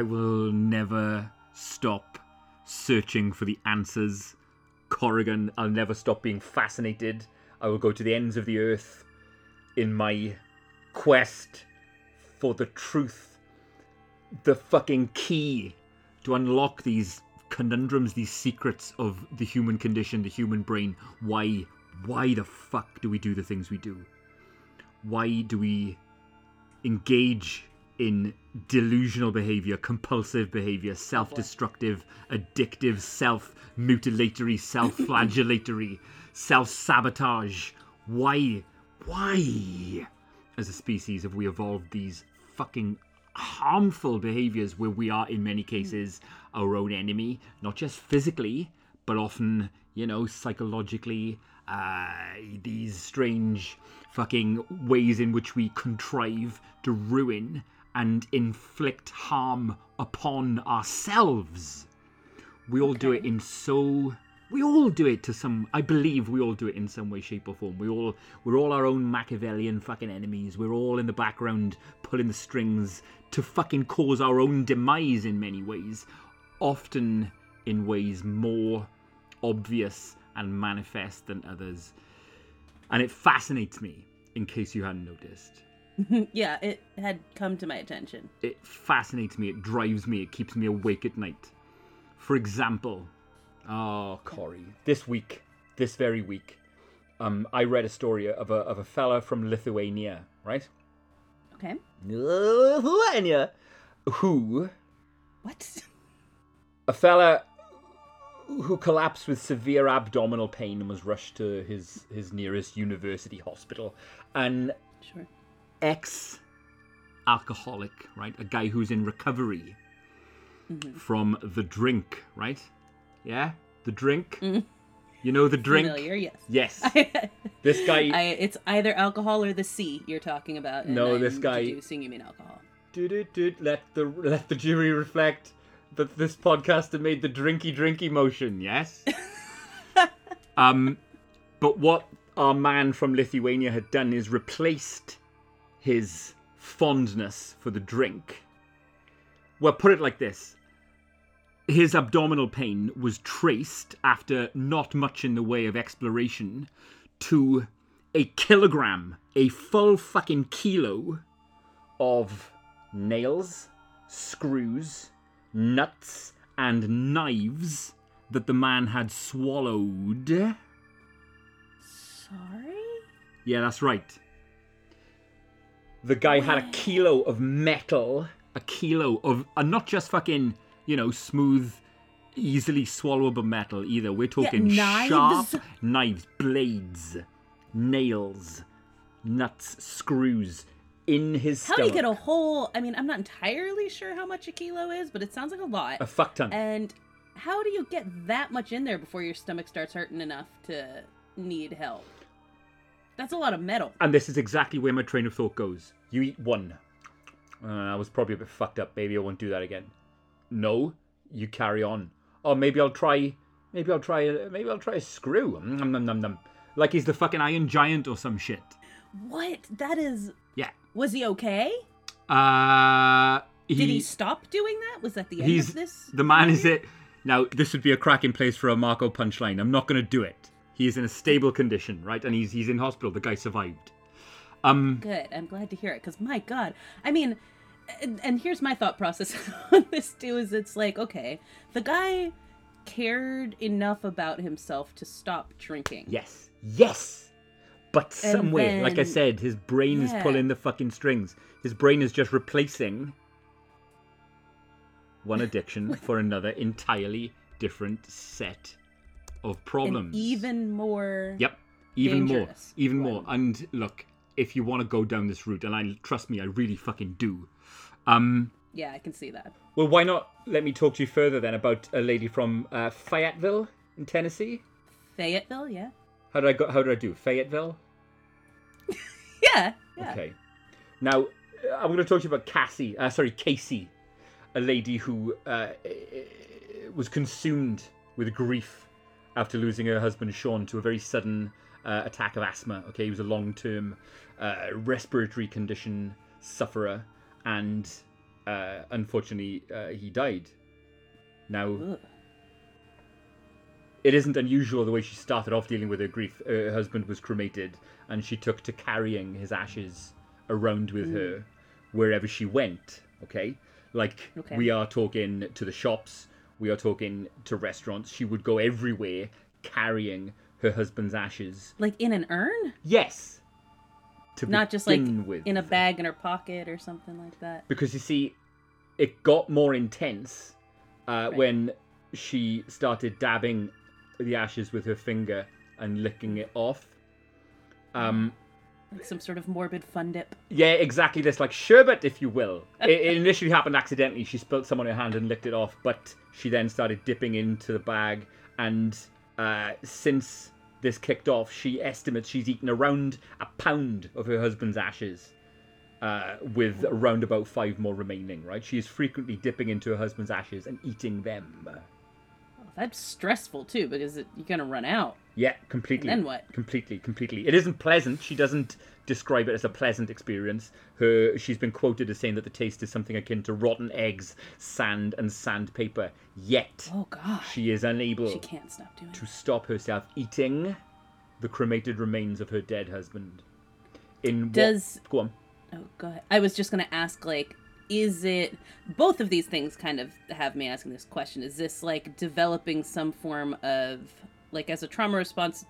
I will never stop searching for the answers. Corrigan, I'll never stop being fascinated. I will go to the ends of the earth in my quest for the truth. The fucking key to unlock these conundrums, these secrets of the human condition, the human brain. Why, why the fuck do we do the things we do? Why do we engage in delusional behavior, compulsive behavior, self destructive, addictive, self mutilatory, self flagellatory, self sabotage? Why, why, as a species, have we evolved these fucking harmful behaviors where we are, in many cases, our own enemy, not just physically, but often, you know, psychologically? Uh, these strange fucking ways in which we contrive to ruin and inflict harm upon ourselves. We all do it in so we all do it to some I believe we all do it in some way, shape or form. We all we're all our own Machiavellian fucking enemies. We're all in the background pulling the strings to fucking cause our own demise in many ways. Often in ways more obvious and manifest than others. And it fascinates me, in case you hadn't noticed. yeah, it had come to my attention. It fascinates me, it drives me, it keeps me awake at night. For example, oh, Corey, this week, this very week, um, I read a story of a, of a fella from Lithuania, right? Okay. Lithuania, who, What? a fella who collapsed with severe abdominal pain and was rushed to his, his nearest university hospital. And Sure. Ex alcoholic, right? A guy who's in recovery from the drink, right? Yeah? The drink. You know the drink? Familiar, yes. Yes. This guy. I, it's either alcohol or the C you're talking about. And No, I'm this guy- Deducing you mean alcohol. Doot-doot-doot, let the let the jury reflect that this podcaster made the drinky drinky motion. Yes. um, but what our man from Lithuania had done is replaced his fondness for the drink. Well, put it like this. His abdominal pain was traced after not much in the way of exploration to a kilogram, a full fucking kilo of nails, screws, nuts, and knives that the man had swallowed. Sorry? Yeah, that's right. The guy had a kilo of metal, a kilo of, and not just fucking, you know, smooth, easily swallowable metal either. We're talking knives? sharp knives, blades, nails, nuts, screws in his How do stomach. you get a whole. I mean, I'm not entirely sure how much a kilo is, but it sounds like a lot. a fuck ton. And how do you get that much in there before your stomach starts hurting enough to need help? That's a lot of metal. And this is exactly where my train of thought goes. You eat one. Uh, I was probably a bit fucked up. Maybe I won't do that again. No, you carry on. Or maybe I'll try. Maybe I'll try. Maybe I'll try a screw. Nom, nom, nom, nom. Like he's the fucking Iron Giant or some shit. What? That is. Yeah. Was he okay? Uh, he, Did he stop doing that? Was that the end He's of this? the man. Is it now? This would be a cracking place for a Marco punchline. I'm not going to do it. He is in a stable condition, right? And he's he's in hospital. The guy survived. Um, Good. I'm glad to hear it because my God, I mean, and, and here's my thought process on this too: is it's like okay, the guy cared enough about himself to stop drinking. Yes. Yes. But And somewhere, like I said, his brain is pulling the fucking strings. His brain is just replacing one addiction for another entirely different set of And problems. even more. Yep. Even more. dangerous Even more. And look, if you want to go down this route, and I trust me, I really fucking do. Um Yeah, I can see that. well, why not let me talk to you further then about a lady from uh, Fayetteville in Tennessee? Fayetteville, yeah. How did I go? How did I do? Fayetteville. Yeah. Yeah. Okay. Now, I'm going to talk to you about Cassie. Uh, sorry, Casey, a lady who uh, was consumed with grief after losing her husband Sean to a very sudden uh, attack of asthma. Okay, he was a long-term uh, respiratory condition sufferer, and uh, unfortunately, uh, he died. Now, Ugh. it isn't unusual the way she started off dealing with her grief. Her husband was cremated, and she took to carrying his ashes around with her wherever she went. Okay, like Okay. we are talking to the shops, we are talking to restaurants. She would go everywhere carrying her husband's ashes. Like in an urn? Yes, to Not just like with. in a bag in her pocket or something like that. because you see, it got more intense uh, when she started dabbing the ashes with her finger and licking it off. Um, Like some sort of morbid fun dip. yeah, exactly this, like sherbet, if you will. it, it initially happened accidentally. She spilt some on her hand and licked it off, but she then started dipping into the bag. And uh, since this kicked off, she estimates she's eaten around a pound of her husband's ashes. Uh, with around about five more remaining, right? She is frequently dipping into her husband's ashes and eating them. Oh, that's stressful too because it, you're gonna run out. Yeah, completely. And then what? Completely, completely. It isn't pleasant. She doesn't describe it as a pleasant experience. Her, she's been quoted as saying that the taste is something akin to rotten eggs, sand, and sandpaper. Yet Oh gosh. she is unable She can't stop doing to it. stop herself eating the cremated remains of her dead husband. In what- Does go on? oh go ahead. I was just gonna ask like is it both of these things kind of have me asking this question. Is this like developing some form of like as a trauma response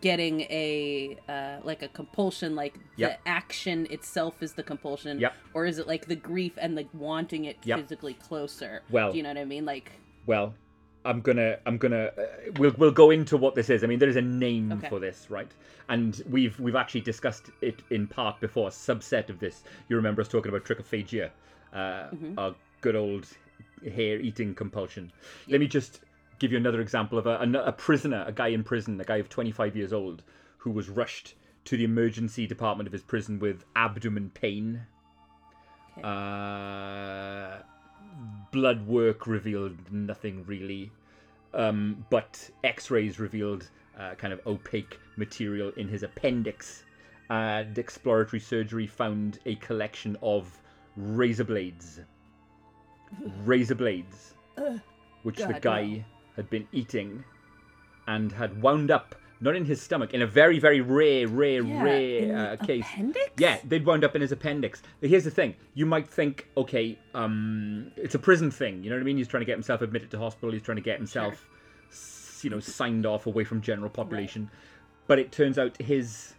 getting a uh like a compulsion like Yep. the action itself is the compulsion Yep. or is it like the grief and like wanting it Yep. physically closer Well- do you know what i mean like Well, I'm gonna, I'm gonna, uh, we'll we'll go into what this is. I mean, there is a name Okay. for this, right? And we've we've actually discussed it in part before. A subset of this. You remember us talking about trichophagia, uh, our good old hair eating compulsion. Let me just give you another example of a, a, a prisoner, a guy in prison, a guy of 25 years old, who was rushed to the emergency department of his prison with abdomen pain. Okay. Uh, blood work revealed nothing really, um, but X-rays revealed uh, kind of opaque material in his appendix, and exploratory surgery found a collection of razor blades. razor blades, which the guy. Had been eating, and had wound up not in his stomach in a very very rare rare yeah, rare uh, case. appendix Yeah, they'd wound up in his appendix. But here's the thing: you might think, okay, um, it's a prison thing. You know what I mean? He's trying to get himself admitted to hospital. He's trying to get himself, s you know, signed off away from general population. But it turns out his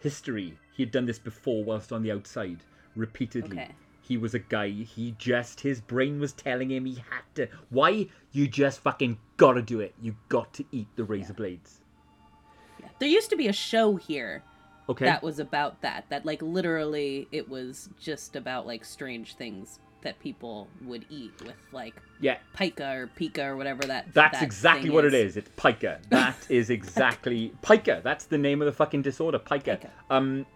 history. He had done this before, whilst on the outside, repeatedly. Okay. He was a guy. He just his brain was telling him he had to. Why? You just fucking gotta do it. You got to eat the razor blades. Yeah. there used to be a show here Okay. that was about that that like literally it was just about like strange things that people would eat with like yeah. pica or pica or whatever that That's that exactly what it is. It's pica. That is exactly pica. That's the name of the fucking disorder. Pica. Pica. Um,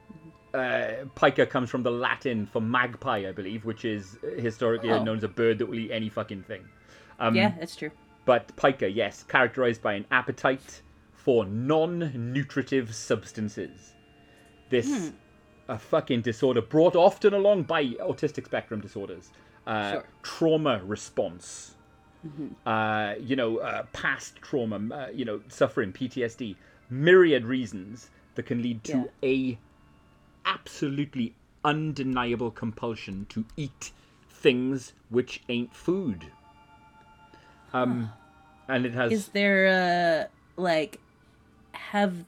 uh, pica comes from the Latin for magpie, I believe, which is historically Oh. known as a bird that will eat any fucking thing. Um, yeah that's true But pica, yes, characterized by an appetite for non-nutritive substances. This Hmm. a fucking disorder brought often along by autistic spectrum disorders. Uh, Sure. Trauma response. Mm-hmm. Uh, you know, uh, past trauma, uh, you know, suffering, PTSD, myriad reasons that can lead to a absolutely undeniable compulsion to eat things which ain't food. Um, and it has is there uh like have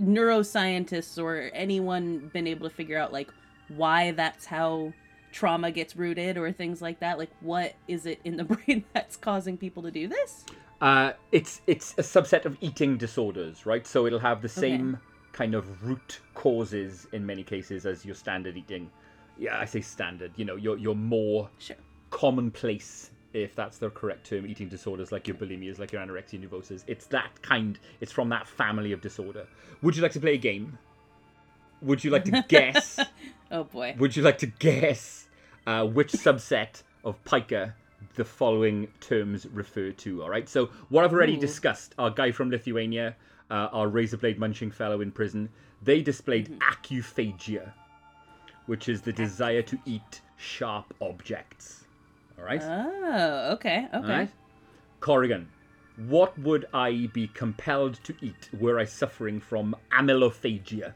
neuroscientists or anyone been able to figure out like why that's how trauma gets rooted or things like that like what is it in the brain that's causing people to do this Uh, it's it's a subset of eating disorders, right? So it'll have the same kind of root causes in many cases as your standard eating. Yeah, I say standard. You know, your your more sure commonplace, if that's the correct term, eating disorders like your bulimias, like your anorexia nervosis. It's that kind. It's from that family of disorder. Would you like to play a game? Would you like to guess? oh boy Would you like to guess uh, which subset of pica the following terms refer to? All right. So what I've already Ooh. discussed, our guy from Lithuania, uh, our razor blade munching fellow in prison, they displayed acuphagia, which is the desire to eat sharp objects. All right. Oh, okay, okay. All right. Corrigan, what would I be compelled to eat were I suffering from amylophagia?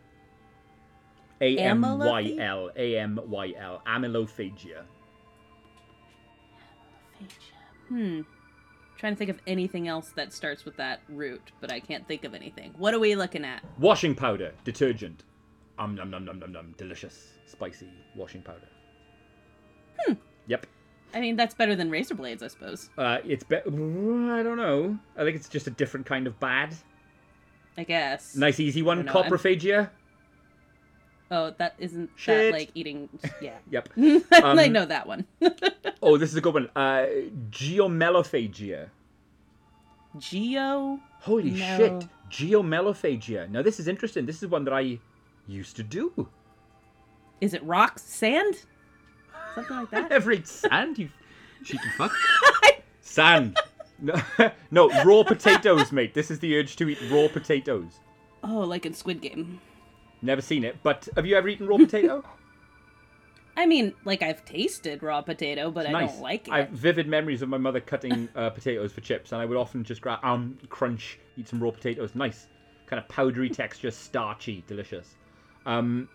A M Y L A M Y L amylophagia. Hmm. Trying to think of anything else that starts with that root, but I can't think of anything. What are we looking at? Washing powder, detergent. Um num num num num num. Delicious, spicy washing powder. Hmm. Yep. I mean, that's better than razor blades, I suppose. Uh, it's better. I don't know. I think it's just a different kind of bad. I guess. Nice easy one. Coprophagia. Oh, that isn't Shit. that like eating? Yeah. Yep. I Um, know that one. Oh, this is a good one. Uh, geomelophagia. Geo. Holy No. shit. Geomelophagia. Now, this is interesting. This is one that I used to do. Is it rocks, sand, something like that? Every sand, you cheeky fuck. sand. No, no, raw potatoes, mate. This is the urge to eat raw potatoes. Oh, like in Squid Game. Never seen it, but have you ever eaten raw potato? I mean, like I've tasted raw potato, but I nice. don't like it. I have vivid memories of my mother cutting uh, potatoes for chips, and I would often just grab, um, crunch, eat some raw potatoes. Nice, kind of powdery texture, starchy, delicious. Um,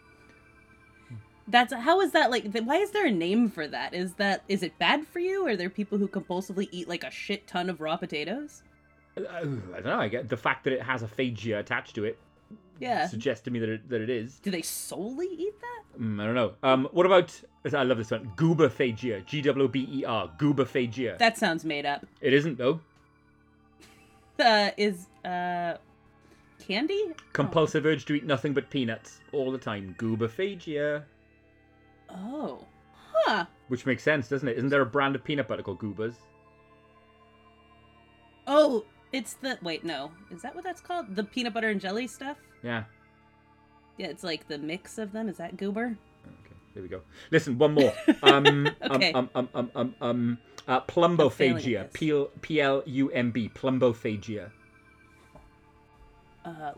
That's how is that like? Why is there a name for that? Is that is it bad for you? Are there people who compulsively eat like a shit ton of raw potatoes? uh, I don't know. I get the fact that it has a phagia attached to it Yeah. suggests to me that it, that it is. Do they solely eat that? Mm, I don't know. Um, what about? I love this one. Gubophagia. G W B E R. Gubophagia. That sounds made up. It isn't though. Uh, is uh, candy? Compulsive urge to eat nothing but peanuts all the time. Gubophagia. Oh, huh. Which makes sense, doesn't it? Isn't there a brand of peanut butter called Goobers? It's the wait. No, is that what that's called? The peanut butter and jelly stuff? Yeah. Yeah, it's like the mix of them. Is that goober? Okay, there we go. Listen, one more. Um, Okay. um, um, um, um, um, um, uh, plumbophagia. P L U M B. Plumbophagia. Uh,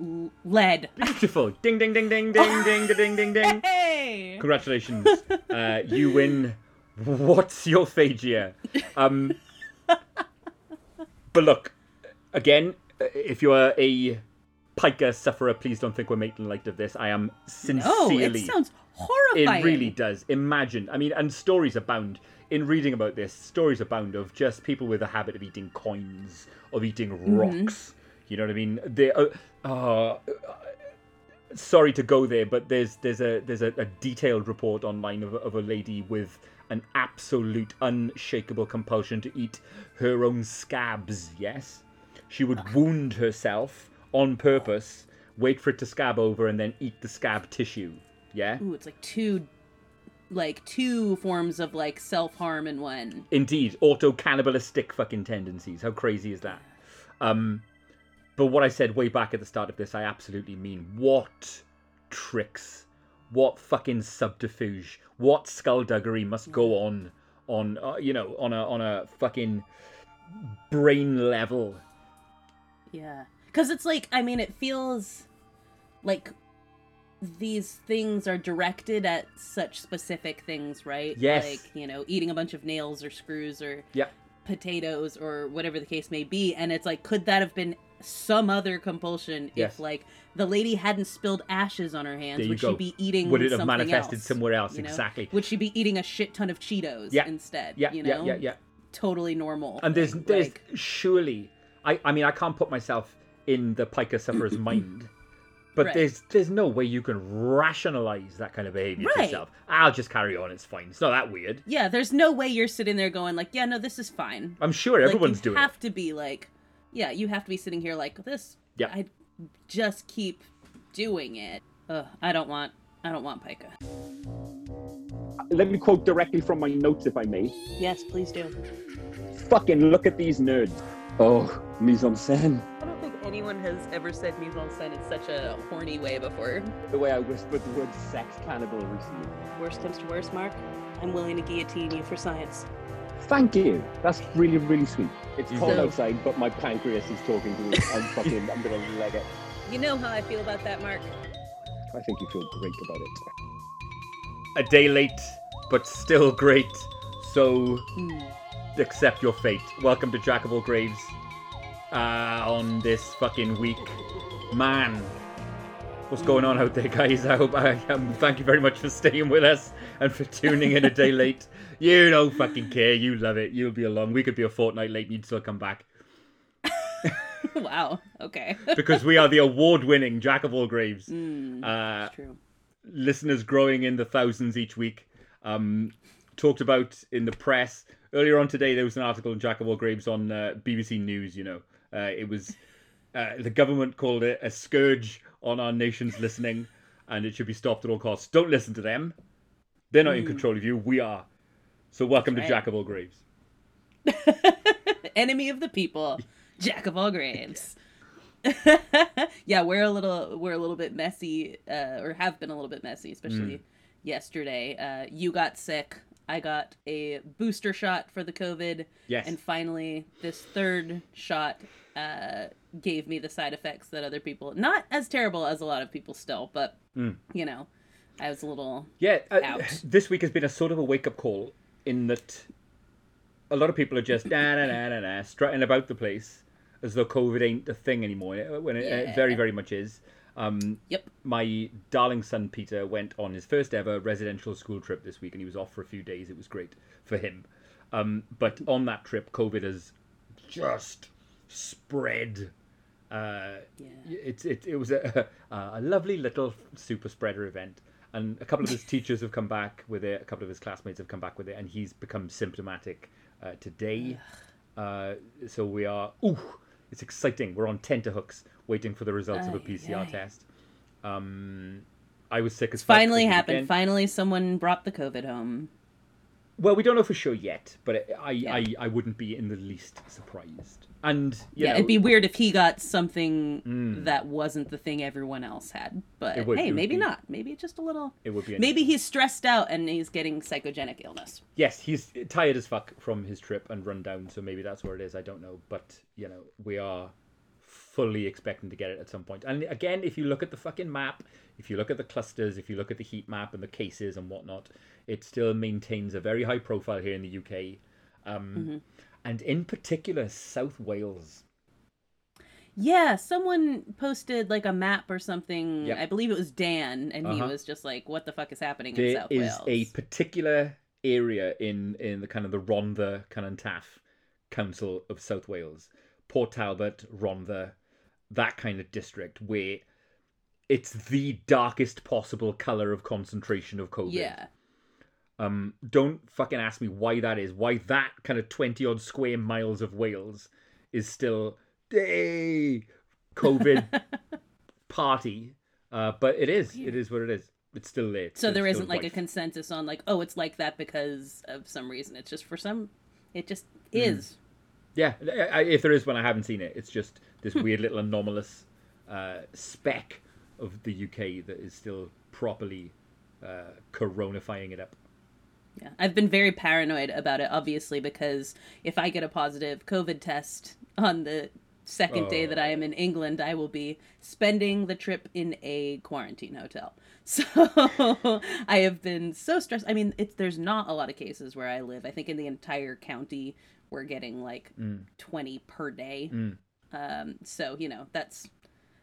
lead. Beautiful. ding, ding, ding, ding, ding, ding, ding, ding, ding, ding. Hey. Congratulations. Uh, you win. What's your phagia? Um, but look, again, if you are a pica sufferer, please don't think we're making light of this. I am No, sincerely. it sounds horrifying. It really does. Imagine. I mean, and stories abound. In reading about this, stories abound of just people with a habit of eating coins, of eating Mm-hmm. rocks. You know what I mean? They. Uh, uh, sorry to go there, but there's there's a there's a, a detailed report online of, of a lady with an absolute unshakable compulsion to eat her own scabs. Yes, she would wound herself on purpose, wait for it to scab over, and then eat the scab tissue. Yeah. Ooh, it's like two, like two forms of like self harm in one. Indeed, auto cannibalistic fucking tendencies. How crazy is that? Um, but what I said way back at the start of this, I absolutely mean. What tricks, what fucking subterfuge, what skullduggery must go on, on uh, you know, on a on a fucking brain level. Yeah, because it's like I mean, it feels like these things are directed at such specific things, right? Yes. Like you know, eating a bunch of nails or screws or Yeah. potatoes or whatever the case may be, and it's like, could that have been some other compulsion Yes. if like the lady hadn't spilled ashes on her hands? There you Would go. she be eating? Would it have manifested else, somewhere else? you know? Exactly. Would she be eating a shit ton of Cheetos Yeah. instead? Yeah, you yeah, know, yeah, yeah. totally normal. And there's there's like- surely I I mean I can't put myself in the pica sufferer's mind. But Right. there's there's no way you can rationalize that kind of behavior to yourself. I'll just carry on. It's fine. It's not that weird. Yeah, there's no way you're sitting there going like, yeah, no, this is fine. I'm sure Like, everyone's doing. you doing have it. to be like, yeah, you have to be sitting here like this. Yeah. I just keep doing it. Ugh, I don't want. I don't want pica. Let me quote directly from my notes, if I may. Yes, please do. Fucking look at these nerds. Oh, mise en scène. I don't think anyone has ever said mise en scène in such a horny way before. The way I whispered the word sex cannibal recently. Worst comes to worst, Mark. I'm willing to guillotine you for science. Thank you. That's really, really sweet. It's cold So- outside, but my pancreas is talking to me. I'm fucking, I'm gonna leg it. You know how I feel about that, Mark. I think you feel great about it. a day late, but still great. So hmm. Accept your fate. Welcome to Jack of all Graves. Uh, on this fucking week, man. What's going on out there, guys? I hope I um, thank you very much for staying with us and for tuning in a day late. You don't fucking care. You love it. You'll be along. We could be a fortnight late and you'd still come back wow. Okay. because we are the award-winning Jack of all Graves. Mm, Uh, true. listeners growing in the thousands each week. Um, talked about in the press earlier on today. There was an article in Jack of all Graves on uh, BBC News. You know, uh, it was uh, the government called it a scourge on our nation's listening, and it should be stopped at all costs. Don't listen to them. They're not in control of you. We are. So welcome That's to. Jack of all Graves. Enemy of the people, Jack of all graves. yeah, we're a little we're a little bit messy, uh, or have been a little bit messy, especially Mm. yesterday. Uh, you got sick. I got a booster shot for the COVID, Yes. and finally, this third shot uh, gave me the side effects that other people not as terrible as a lot of people still, but Mm. you know, I was a little Yeah, uh, out. this week has been a sort of a wake up call in that a lot of people are just na na na na na strutting about the place as though COVID ain't a thing anymore, uh, when it, it very very much is. Um, Yep. My darling son Peter went on his first ever residential school trip this week, and he was off for a few days. It was great for him. Um, but on that trip, COVID has just spread. Uh, Yeah. it's it, it was a, a lovely little super spreader event and a couple of his teachers have come back with it a couple of his classmates have come back with it and he's become symptomatic uh, today uh, so we are ooh it's exciting we're on tenterhooks waiting for the results of a pcr ay. test um i was sick as fuck finally happened. weekend. Finally, someone brought the COVID home. well we don't know for sure yet but I, Yeah. I i wouldn't be in the least surprised and you yeah, know, it'd be weird if he got something Mm. that wasn't the thing everyone else had. But would- hey, maybe be- not. Maybe just a little. it would be Maybe he's stressed out and he's getting psychogenic illness. yes, he's tired as fuck from his trip and run down, so maybe that's where it is. I don't know, but you know, we are fully expecting to get it at some point. And again, if you look at the fucking map, if you look at the clusters, if you look at the heat map and the cases and whatnot, it still maintains a very high profile here in the UK, um, Mm-hmm. and in particular South Wales. Yeah, someone posted like a map or something. Yep. I believe it was Dan, and he Uh-huh. was just like, "What the fuck is happening in South is Wales?" a particular area in in the kind of the Rhondda Taff Council of South Wales, Port Talbot, Rhondda, that kind of district where it's the darkest possible color of concentration of COVID. Yeah, Um, don't fucking ask me why that is. Why that kind of twenty odd square miles of Wales is still day COVID party. Uh, but it is. It is what it is. It's still there. so there isn't like a consensus on like, oh, it's like that because of some reason. It's just for some, it just Hmm. is. Yeah, I- if there is one, I haven't seen it. It's just this weird little anomalous uh, speck of the UK that is still properly uh, coronafying it up. Yeah, I've been very paranoid about it, obviously, because if I get a positive COVID test on the second day that I am in England, I will be spending the trip in a quarantine hotel. So I have been so stressed. I mean, it's there's not a lot of cases where I live. I think in the entire county we're getting like Mm. 20 per day. Mm. Um, so you know that's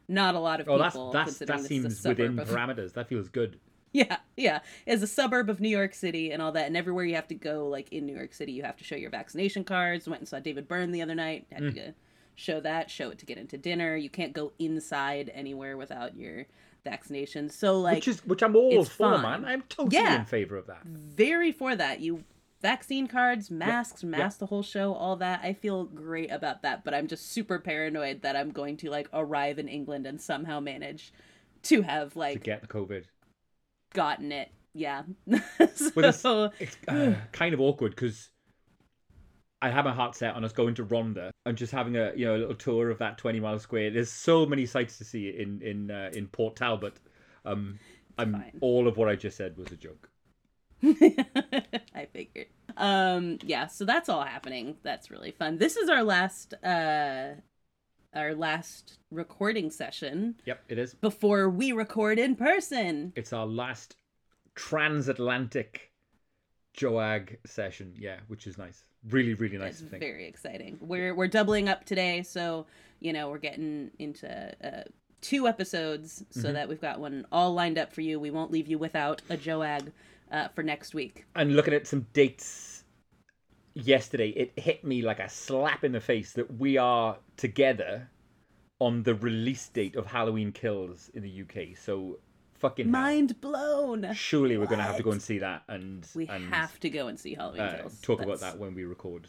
not a lot of Oh, people. that's considering that this is a seems within of- parameters. That feels good. yeah, yeah. As a suburb of New York City and all that, and everywhere you have to go, like in New York City, you have to show your vaccination cards. Went and saw David Byrne the other night. Had to show that, show it to get into dinner. You can't go inside anywhere without your vaccination. So, like, which is which I'm all for, fine. man. I'm totally Yeah. in favor of that. very for that. You vaccine cards, masks, mask the whole show, all that. I feel great about that, but I'm just super paranoid that I'm going to like arrive in England and somehow manage to have like To get the COVID, gotten it. Yeah. Well, it's- so, it's uh, kind of awkward because I have my heart set on us going to Rhondda and just having a you know a little tour of that twenty mile square. There's so many sights to see in in uh, in Port Talbot. Um, I'm Fine. all of what I just said was a joke. I figured. Um yeah, so that's all happening. That's really fun. This is our last uh our last recording session Yep, it is. before we record in person. It's our last transatlantic Joag session. Yeah, which is nice. Really, really nice. It's very exciting. We're we're doubling up today, so you know we're getting into uh, two episodes, so Mm-hmm. that we've got one all lined up for you. We won't leave you without a Joag uh, for next week. and looking at some dates yesterday, it hit me like a slap in the face that we are together on the release date of Halloween Kills in the UK. So fucking hell. Mind blown. Surely we're gonna have to go and see that and We and have to go and see Halloween uh, Kills. talk about that when we record.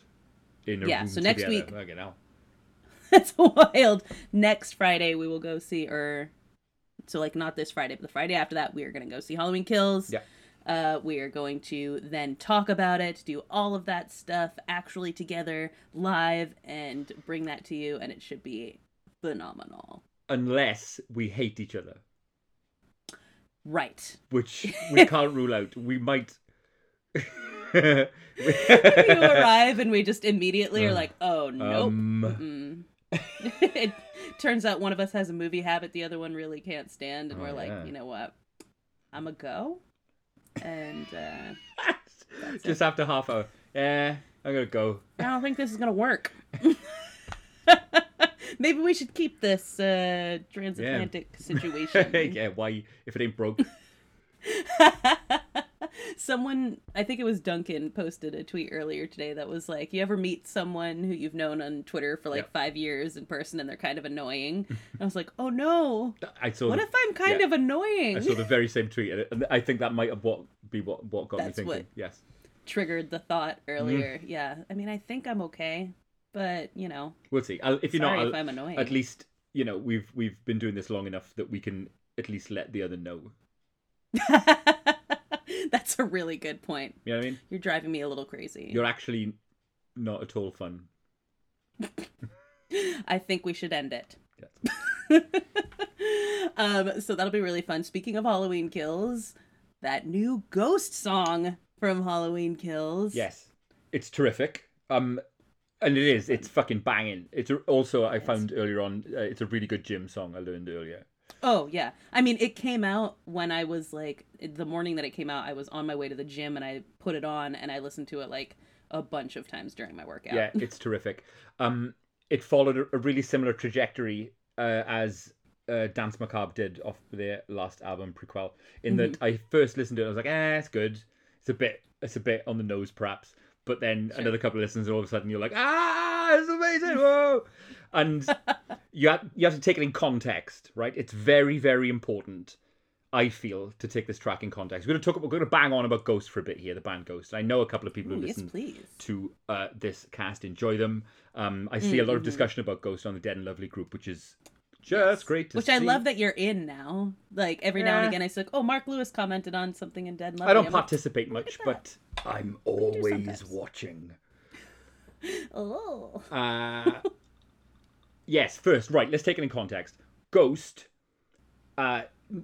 In a Yeah, so next together. week- hell. That's wild. Next Friday we will go see, or so like not this Friday, but the Friday after that we are going to go see Halloween Kills. Yeah. Uh, we are going to then talk about it, do all of that stuff actually together live, and bring that to you, and it should be phenomenal. Unless we hate each other, Right. which we can't rule out. We might. you arrive and we just immediately are Uh, like, oh nope. Um, it turns out one of us has a movie habit, the other one really can't stand, and Oh, we're like, yeah. you know what? I'm a go, and uh, just after half hour. Yeah, I'm gonna go. I don't think this is gonna work. Maybe we should keep this uh, transatlantic situation. yeah, why? If it ain't broke. Someone, I think it was Duncan, posted a tweet earlier today that was like, "You ever meet someone who you've known on Twitter for like Yep. five years in person, and they're kind of annoying?" And I was like, "Oh no, I saw. what the, if I'm kind yeah. of annoying?" I saw the very same tweet, and I think that might have what be what what got That's me thinking. Yes. Triggered the thought Mm-hmm. earlier. Yeah, I mean, I think I'm okay, but you know, We'll see. I'll, if you're not, if I'll- I'm annoying. at least you know we've we've been doing this long enough that we can at least let the other know. That's a really good point. You know what I mean? You're driving me a little crazy. You're actually not at all fun. I think we should end it. Yes. um, so that'll be really fun. Speaking of Halloween Kills, that new ghost song from Halloween Kills. Yes, it's terrific. Um, and it is. It's fucking banging. It's also I found earlier on. Uh, it's a really good gym song. I learned earlier. Oh yeah. I mean, it came out when I was like the morning that it came out. I was on my way to the gym and I put it on and I listened to it like a bunch of times during my workout. Yeah, it's terrific. Um, it followed a, really similar trajectory uh, as uh, Dance Macabre did off their last album Prequelle. In that I first listened to it, I was like, eh, it's good. It's a bit, it's a bit on the nose, perhaps. But then Sure. another couple of listens, and all of a sudden you're like, ah, it's amazing, whoa! And you have you have to take it in context, right? It's very, very important. I feel to take this track in context. We're gonna talk. We're gonna bang on about Ghost for a bit here, the band Ghost. I know a couple of people who Ooh, yes, listen please. to uh, this cast enjoy them. Um, I see a lot of discussion about Ghost on the Dead and Lovely group, which is just great to Which see. I love that you're in now. Like every now and again, I say, like, "Oh, Mark Lewis commented on something in Dead and Lovely." I don't I'm like, participate much, at but I'm always watching. Oh. Uh, yes, first, right, let's take it in context. Ghost, uh,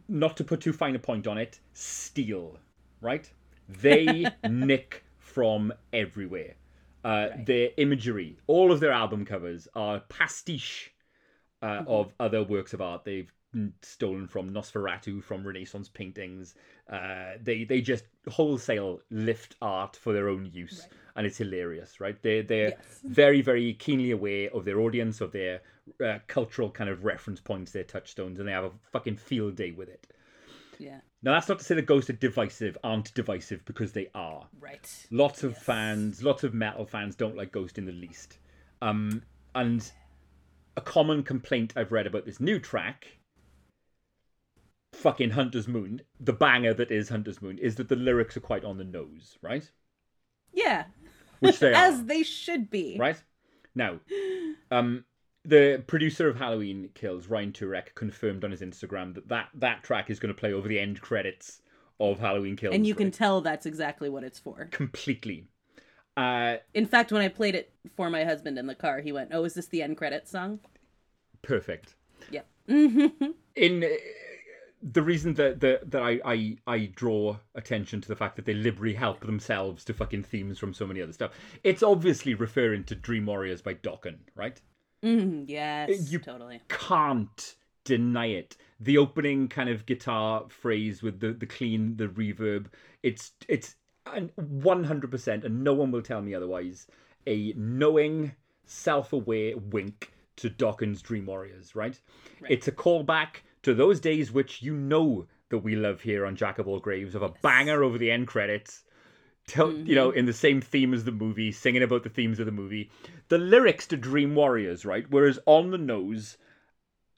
not to put too fine a point on it, steal, right? They nick from everywhere. Uh, Their imagery, all of their album covers are pastiche uh, of other works of art. They've stolen from Nosferatu, from Renaissance paintings. Uh, they they just wholesale lift art for their own use, and it's hilarious, right? They they're Yes. very very keenly aware of their audience, of their uh, cultural kind of reference points, their touchstones, and they have a fucking field day with it. Yeah. Now that's not to say that Ghost are divisive, aren't divisive because they are. Right. Lots of fans, lots of metal fans don't like Ghost in the least. Um, and a common complaint I've read about this new track, fucking Hunter's Moon, the banger that is Hunter's Moon, is that the lyrics are quite on the nose, right? Yeah. Which they As are, they should be. right? Now, um, the producer of Halloween Kills, Ryan Turek, confirmed on his Instagram that that, that track is going to play over the end credits of Halloween Kills. And you can right? tell that's exactly what it's for. completely. Uh, In fact, when I played it for my husband in the car, he went, "Oh, is this the end credits song?" perfect. Yeah. in the reason that that, that I, I I draw attention to the fact that they liberally help themselves to fucking themes from so many other stuff. It's obviously referring to Dream Warriors by Dokken, right? Mhm, yes. You- Totally. Can't deny it. The opening kind of guitar phrase with the the clean, the reverb. It's it's one hundred percent, and no one will tell me otherwise. A knowing, self-aware wink to Dokken's Dream Warriors. Right? Right. It's a callback to those days which you know that we love here on Jack of All Graves of a banger over the end credits. Tell, You know, in the same theme as the movie, singing about the themes of the movie. The lyrics to Dream Warriors, right, were as on the nose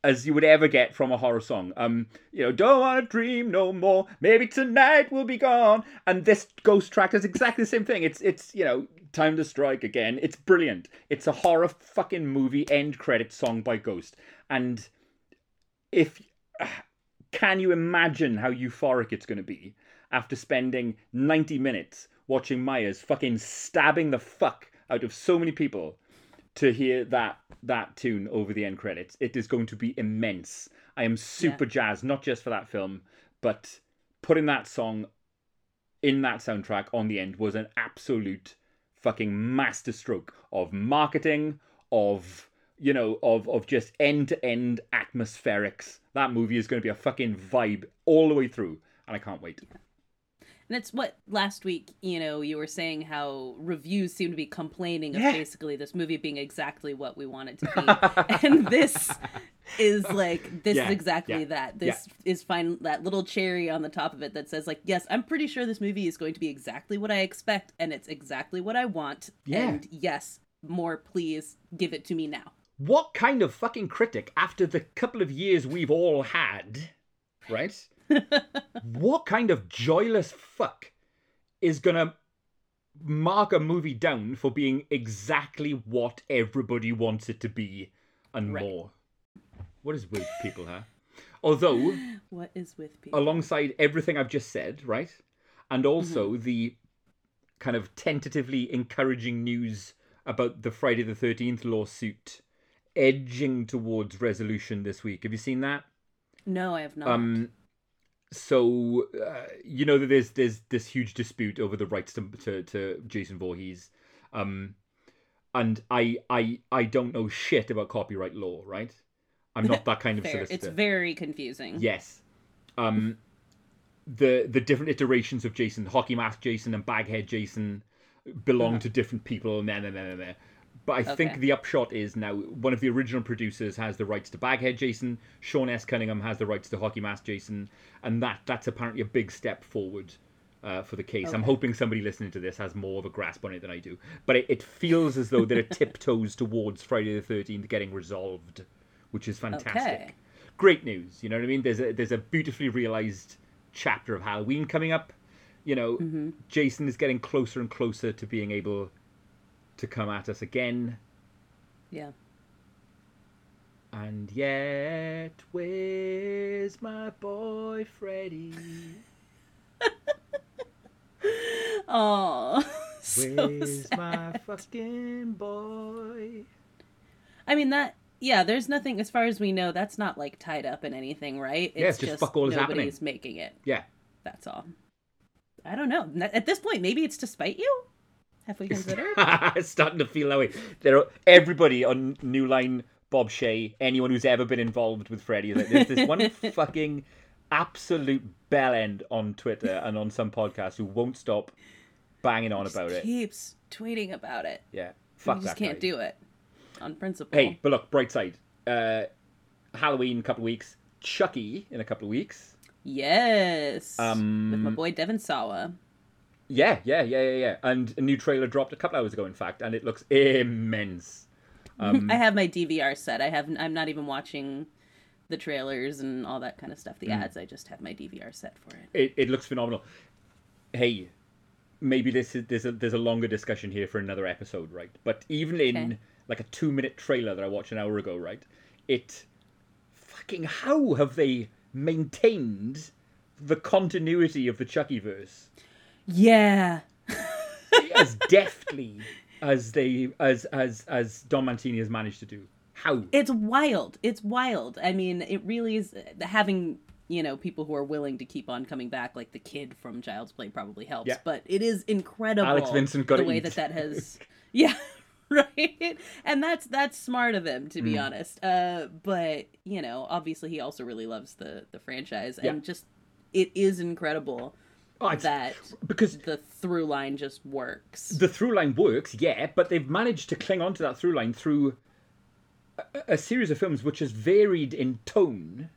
as you would ever get from a horror song. Um, you know, don't wanna dream no more. Maybe tonight we'll be gone. And this ghost track is exactly the same thing. It's it's you know, time to strike again. It's brilliant. It's a horror fucking movie end credit song by Ghost. And if can you imagine how euphoric it's going to be after spending 90 minutes watching Myers fucking stabbing the fuck out of so many people to hear that that tune over the end credits. It is going to be immense. I am super jazzed, not just for that film, but putting that song in that soundtrack on the end was an absolute fucking masterstroke of marketing, of you know, of of just end to end atmospherics. That movie is going to be a fucking vibe all the way through, and I can't wait. And it's what last week, you know, you were saying how reviews seem to be complaining Yeah. of basically this movie being exactly what we want it to be. and this is like this Yeah, is exactly yeah, that. This is fine that little cherry on the top of it that says like, yes, I'm pretty sure this movie is going to be exactly what I expect and it's exactly what I want. Yeah. And yes, more please give it to me now. What kind of fucking critic, after the couple of years we've all had, right? what kind of joyless fuck is gonna mark a movie down for being exactly what everybody wants it to be and Right. more? What is with people, huh? Although, What is with people? alongside everything I've just said, right? And mm-hmm. also the kind of tentatively encouraging news about the Friday the 13th lawsuit edging towards resolution this week. Have you seen that? no, I have not. Um so uh, you know that there's there's this huge dispute over the rights to to, to Jason Voorhees. Um and I I I don't know shit about copyright law, right? I'm not that kind of solicitor. It's very confusing. Yes. Um, the the different iterations of Jason, hockey mask Jason and baghead Jason, belong to different people. Meh, meh, meh, meh, meh. But I think the upshot is now one of the original producers has the rights to baghead Jason. Sean S. Cunningham has the rights to hockey mask Jason, and that that's apparently a big step forward. Uh, for the case, I'm hoping somebody listening to this has more of a grasp on it than I do. But it, it feels as though there are tiptoes towards Friday the 13th getting resolved, which is fantastic Okay. great news. You know what I mean? There's a there's a beautifully realized chapter of Halloween coming up. You know, Mm-hmm. Jason is getting closer and closer to being able to come at us again. Yeah. And yet, where's my boy Freddy? Oh, so Where's sad. my fucking boy? I mean that. Yeah, there's nothing as far as we know. That's not like tied up in anything, right? Yeah, it's just fuck all is happening. nobody's making it. Yeah. That's all. I don't know. At this point, maybe it's to spite you. Have we considered? it's starting to feel that way. There are everybody on New Line, Bob Shaye, anyone who's ever been involved with Freddy. Like, there's this one fucking absolute bell end on Twitter and on some podcasts who won't stop banging on about it. Keeps tweeting about it. Yeah, We fuck just that can't guy. do it on principle. Hey, but look, bright side. Uh, Halloween a couple of weeks. Chucky in a couple of weeks. Yes. Um, With my boy Devon Sawa. Yeah, yeah, yeah, yeah, yeah. And a new trailer dropped a couple hours ago, in fact, and it looks immense. Um, I have my DVR set. I have. I'm not even watching the trailers and all that kind of stuff. The Mm. ads. I just have my DVR set for it. it, it looks phenomenal. Hey, maybe this is there's a there's a longer discussion here for another episode, right? But even in Okay. like a two minute trailer that I watched an hour ago, right? It fucking how have they maintained the continuity of the Chuckyverse Yeah. as deftly as they as as as Don Mancini has managed to do? How? It's wild. It's wild. I mean, it really is having you know people who are willing to keep on coming back, like the kid from Child's Play, probably helps. Yeah. But it is incredible. Alex Vincent gotta way eat. that that has. Yeah. right and that's that's smart of him to be Mm. honest uh but you know obviously he also really loves the the franchise Yeah. and just it is incredible Oh, it's- that because the through line just works the through line works, yeah, but they've managed to cling on to that through line through a, a series of films which has varied in tone.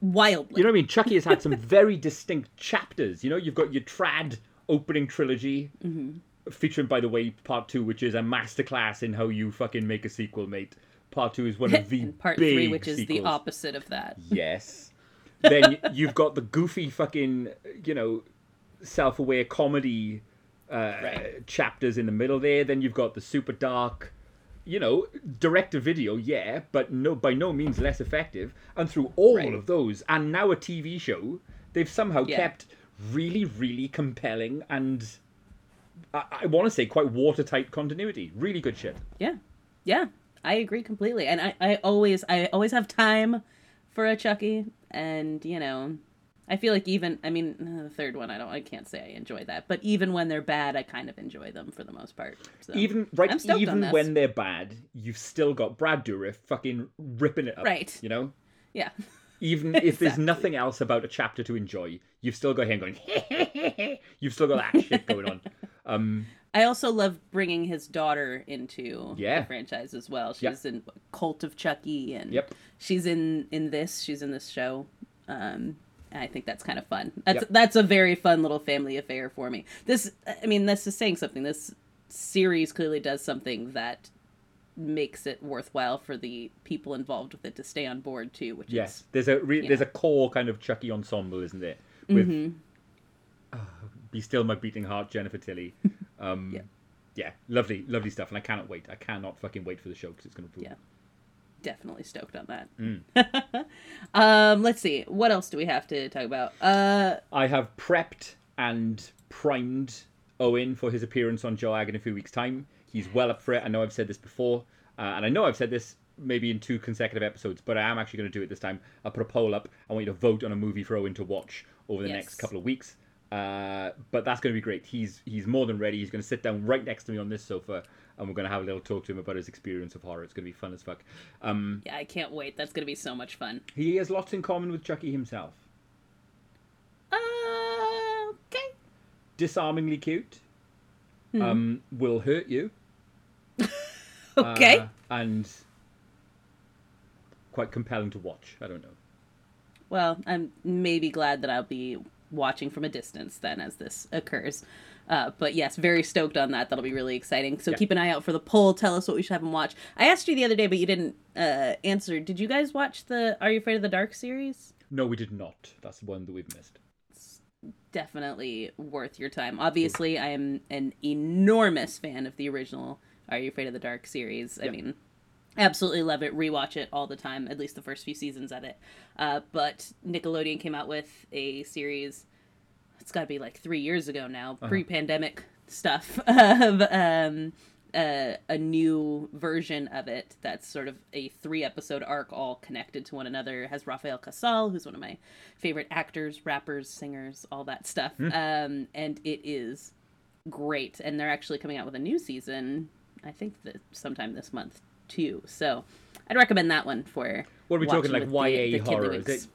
wildly You know what I mean? Chucky has had some very distinct chapters. You know, you've got your trad opening trilogy, mm-hmm. featuring, by the way, part two, which is a masterclass in how you fucking make a sequel, mate. Part two is one of the and part big three which is the opposite of that Yes. Then you've got the goofy fucking, you know, self-aware comedy uh, Right. chapters in the middle there. Then you've got the super dark, you know, direct to video, yeah, but no, by no means less effective. And through all Right. of those, and now a TV show, they've somehow Yeah. kept really, really compelling and I, I want to say quite watertight continuity. Really good shit. Yeah. Yeah. I agree completely. And I, I always I always have time for a Chucky and, you know, I feel like even I mean, uh, the third one I don't I can't say I enjoy that, but even when they're bad, I kind of enjoy them for the most part. So Even right, I'm stoked on even when they're bad, you've still got Brad Dourif fucking ripping it up. Right. You know, Yeah. even if there's nothing else about a chapter to enjoy, you've still got him going. you've still got that shit going on. Um, I also love bringing his daughter into Yeah. the franchise as well. Yep. She's in Cult of Chucky and Yep. she's in in this, she's in this show. Um and I think that's kind of fun. That's Yep. that's a very fun little family affair for me. This I mean, this is saying something. This series clearly does something that makes it worthwhile for the people involved with it to stay on board too, which yes, is there's a re- there's know. a core kind of Chucky ensemble, isn't it? With Mhm. Ah, "Be Still My Beating Heart," Jennifer Tilly. Um, Yeah. yeah, lovely, lovely stuff, and I cannot wait. I cannot fucking wait for the show because it's going to rule. Yeah. definitely stoked on that. Mm. um, let's see. What else do we have to talk about? Uh I have prepped and primed Owen for his appearance on Joe Ag in a few weeks' time. He's well up for it. I know I've said this before, uh, and I know I've said this maybe in two consecutive episodes, but I am actually going to do it this time. I'll put a poll up. I want you to vote on a movie for Owen to watch over the Yes. next couple of weeks. Uh, but that's going to be great. He's he's more than ready. He's going to sit down right next to me on this sofa, and we're going to have a little talk to him about his experience of horror. It's going to be fun as fuck. Um, yeah, I can't wait. That's gonna be so much fun. he has lots in common with Chucky himself. Uh, okay. Disarmingly cute. Hmm. Um, will hurt you. Okay. uh, and quite compelling to watch. I don't know. Well, I'm maybe glad that I'll be watching from a distance then as this occurs. Uh, but yes, very stoked on that. That'll be really exciting. So Yeah. keep an eye out for the poll. Tell us what we should have him watch. I asked you the other day, but you didn't uh, answer. Did you guys watch the Are You Afraid of the Dark series? No, we did not. That's the one that we've missed. It's definitely worth your time. Obviously, I am an enormous fan of the original Are You Afraid of the Dark series. I mean, absolutely love it. Rewatch it all the time, at least the first few seasons of it. Uh, but Nickelodeon came out with a series. It's got to be like three years ago now, pre-pandemic stuff of um, uh, a new version of it that's sort of a three-episode arc, all connected to one another. It has Rafael Casal, who's one of my favorite actors, rappers, singers, all that stuff, um, and it is great. And they're actually coming out with a new season. I think that sometime this month too. So I'd recommend that one for. What are we talking like with the- YA the horror? It?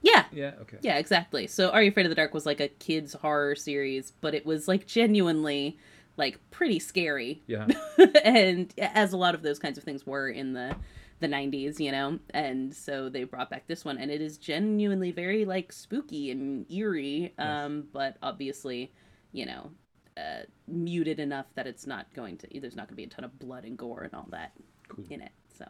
Yeah, Yeah. Okay. yeah, exactly. So Are You Afraid of the Dark was like a kids horror series, but it was like genuinely like pretty scary. Yeah. and as a lot of those kinds of things were in the the 90s, you know. And so they brought back this one and it is genuinely very like spooky and eerie um but obviously, you know, uh muted enough that it's not going to there's not going to be a ton of blood and gore and all that Cool. in it. So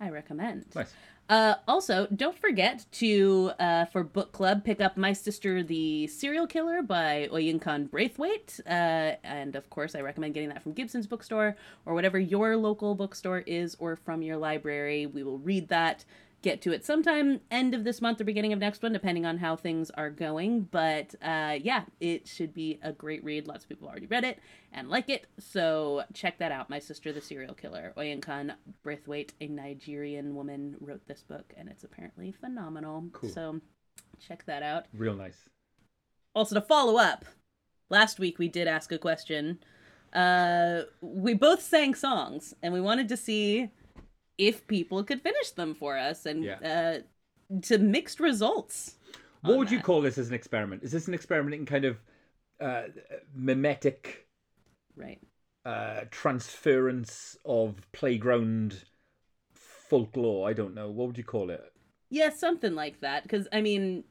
I recommend. Nice. Uh, also, don't forget to, uh, for book club, pick up My Sister the Serial Killer by Oyinkan Braithwaite. Uh, and of course, I recommend getting that from Gibson's bookstore or whatever your local bookstore is or from your library. We will read that, get to it sometime end of this month or beginning of next one, depending on how things are going. But uh, yeah, it should be a great read. Lots of people already read it and like it. So check that out. My Sister the Serial Killer. Oyinkan Braithwaite, a Nigerian woman, wrote this book, and it's apparently phenomenal. Cool. So check that out. Real nice. Also, to follow up, last week we did ask a question uh, we both sang songs, and we wanted to see if people could finish them for us, and Yeah. uh, to mixed results. What would you call this as an experiment? Is this an experiment in kind of uh, mimetic Right. uh, transference of playground folklore? I don't know. What would you call it? Yeah, something like that. Because I mean,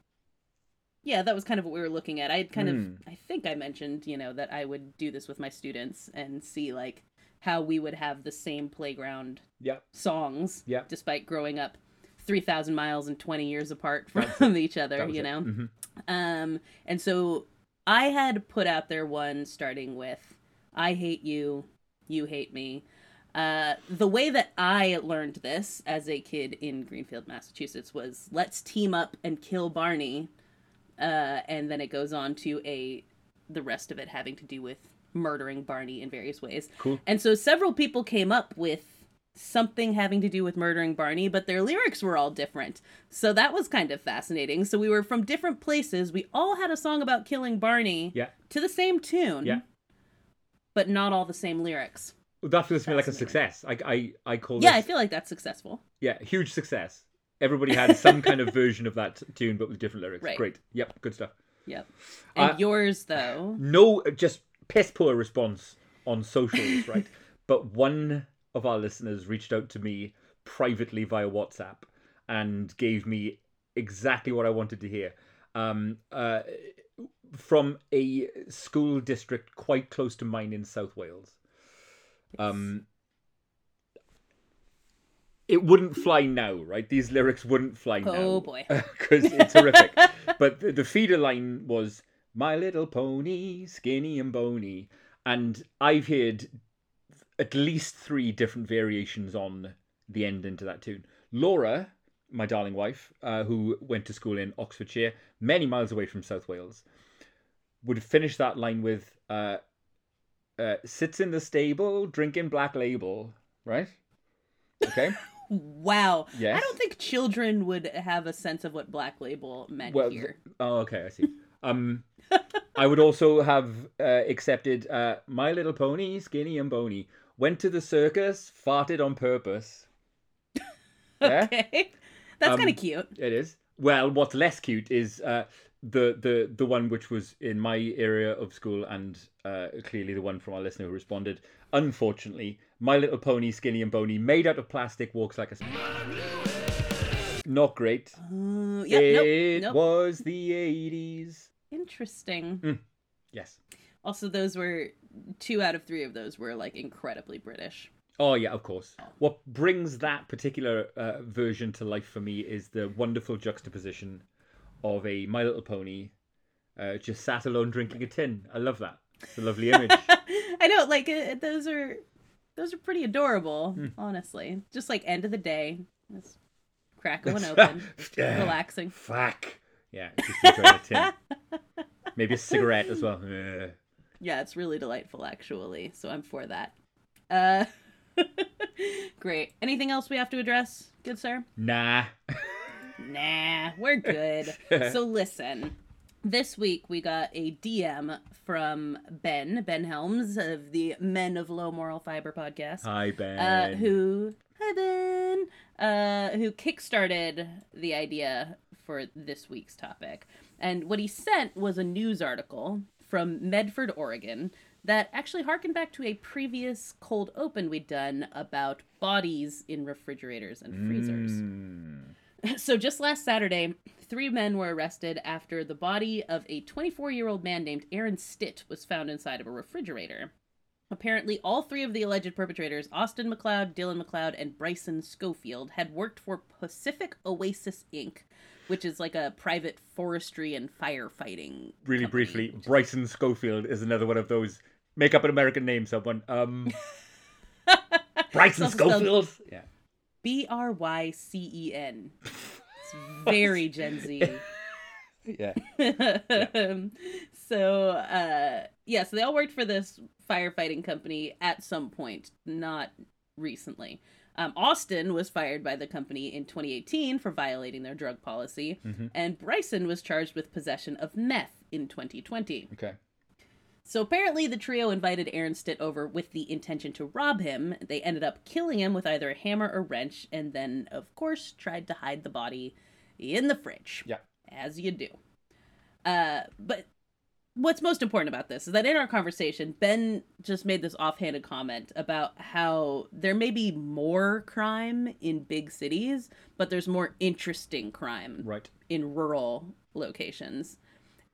yeah, that was kind of what we were looking at. I had kind Hmm. of, I think I mentioned, you know, that I would do this with my students and see like how we would have the same playground Yeah. songs, Yeah. despite growing up three thousand miles and twenty years apart from each other. You it. know, Mhm. um, and so I had put out there one starting with I hate you, you hate me. Uh, the way that I learned this as a kid in Greenfield, Massachusetts was let's team up and kill Barney. Uh, and then it goes on to a the rest of it having to do with murdering Barney in various ways. Cool. And so several people came up with something having to do with murdering Barney, but their lyrics were all different. So that was kind of fascinating. So we were from different places. We all had a song about killing Barney Yeah. to the same tune. Yeah. But not all the same lyrics. That feels to me like a success. I I I call Yeah, I feel like that's successful. yeah huge success. Everybody had some kind of version of that tune, but with different lyrics. Right. Great. Yep. Good stuff. Yep. And Uh, yours though. No, just piss poor response on socials, right? But one of our listeners reached out to me privately via WhatsApp and gave me exactly what I wanted to hear. Um, uh, from a school district quite close to mine in South Wales. Um, it wouldn't fly now, right? These lyrics wouldn't fly now. Oh, boy. Because it's horrific. but the, the feeder line was My Little Pony, skinny and bony. And I've heard at least three different variations on the end into that tune. Laura, my darling wife, uh, who went to school in Oxfordshire, many miles away from South Wales, would finish that line with uh, uh, sits in the stable drinking black label, right? Okay. Wow. Yes. I don't think children would have a sense of what Black Label meant well, here. oh, okay, I see. Um, I would also have uh, accepted uh, My Little Pony, skinny and bony, went to the circus, farted on purpose. Yeah, Okay. That's Um, kind of cute. it is. Well, what's less cute is uh, the the the one which was in my area of school, and uh, clearly the one from our listener who responded. Unfortunately, My Little Pony, skinny and bony, made out of plastic, walks like a. Not great. Uh, yeah, it nope, nope. was the eighties. Interesting. Yes. Also, those were two out of three of those were like incredibly British. Oh yeah, of course. What brings that particular uh, version to life for me is the wonderful juxtaposition of a My Little Pony uh, just sat alone drinking a tin. I love that. It's a lovely image. I know, like uh, those are those are pretty adorable, Hmm. honestly. Just like end of the day, just crack one open, Yeah. relaxing. Fuck. Yeah, just enjoying a tin. Maybe a cigarette as well. Yeah, it's really delightful, actually. So I'm for that. Uh, great. Anything else we have to address, good sir? Nah. Nah, we're good. so listen, this week we got a DM from Ben, Ben Helms of the Men of Low Moral Fiber podcast, Hi Ben. uh, who hi Ben, uh, who kickstarted the idea for this week's topic. And what he sent was a news article from Medford, Oregon, that actually harkened back to a previous cold open we'd done about bodies in refrigerators and freezers. Mm. So just last Saturday, three men were arrested after the body of a 24-year-old man named Aaron Stitt was found inside of a refrigerator. Apparently, all three of the alleged perpetrators, Austin McLeod, Dylan McLeod, and Brycen Schofield, had worked for Pacific Oasis Inc., which is like a private forestry and firefighting. Really company, briefly, which is- Brycen Schofield is another one of those. Make up an American name, someone. Um, Brycen It's also spelled Schofield. Yeah. B R Y C E N. It's very Gen Z. Yeah. um, so uh yeah so they all worked for this firefighting company at some point not recently um, austin was fired by the company in 2018 for violating their drug policy Mhm. and brycen was charged with possession of meth in 2020 Okay. So apparently, the trio invited Aaron Stitt over with the intention to rob him. They ended up killing him with either a hammer or wrench, and then, of course, tried to hide the body in the fridge. Yeah. As you do. Uh, but what's most important about this is that in our conversation, Ben just made this offhanded comment about how there may be more crime in big cities, but there's more interesting crime Right. in rural locations.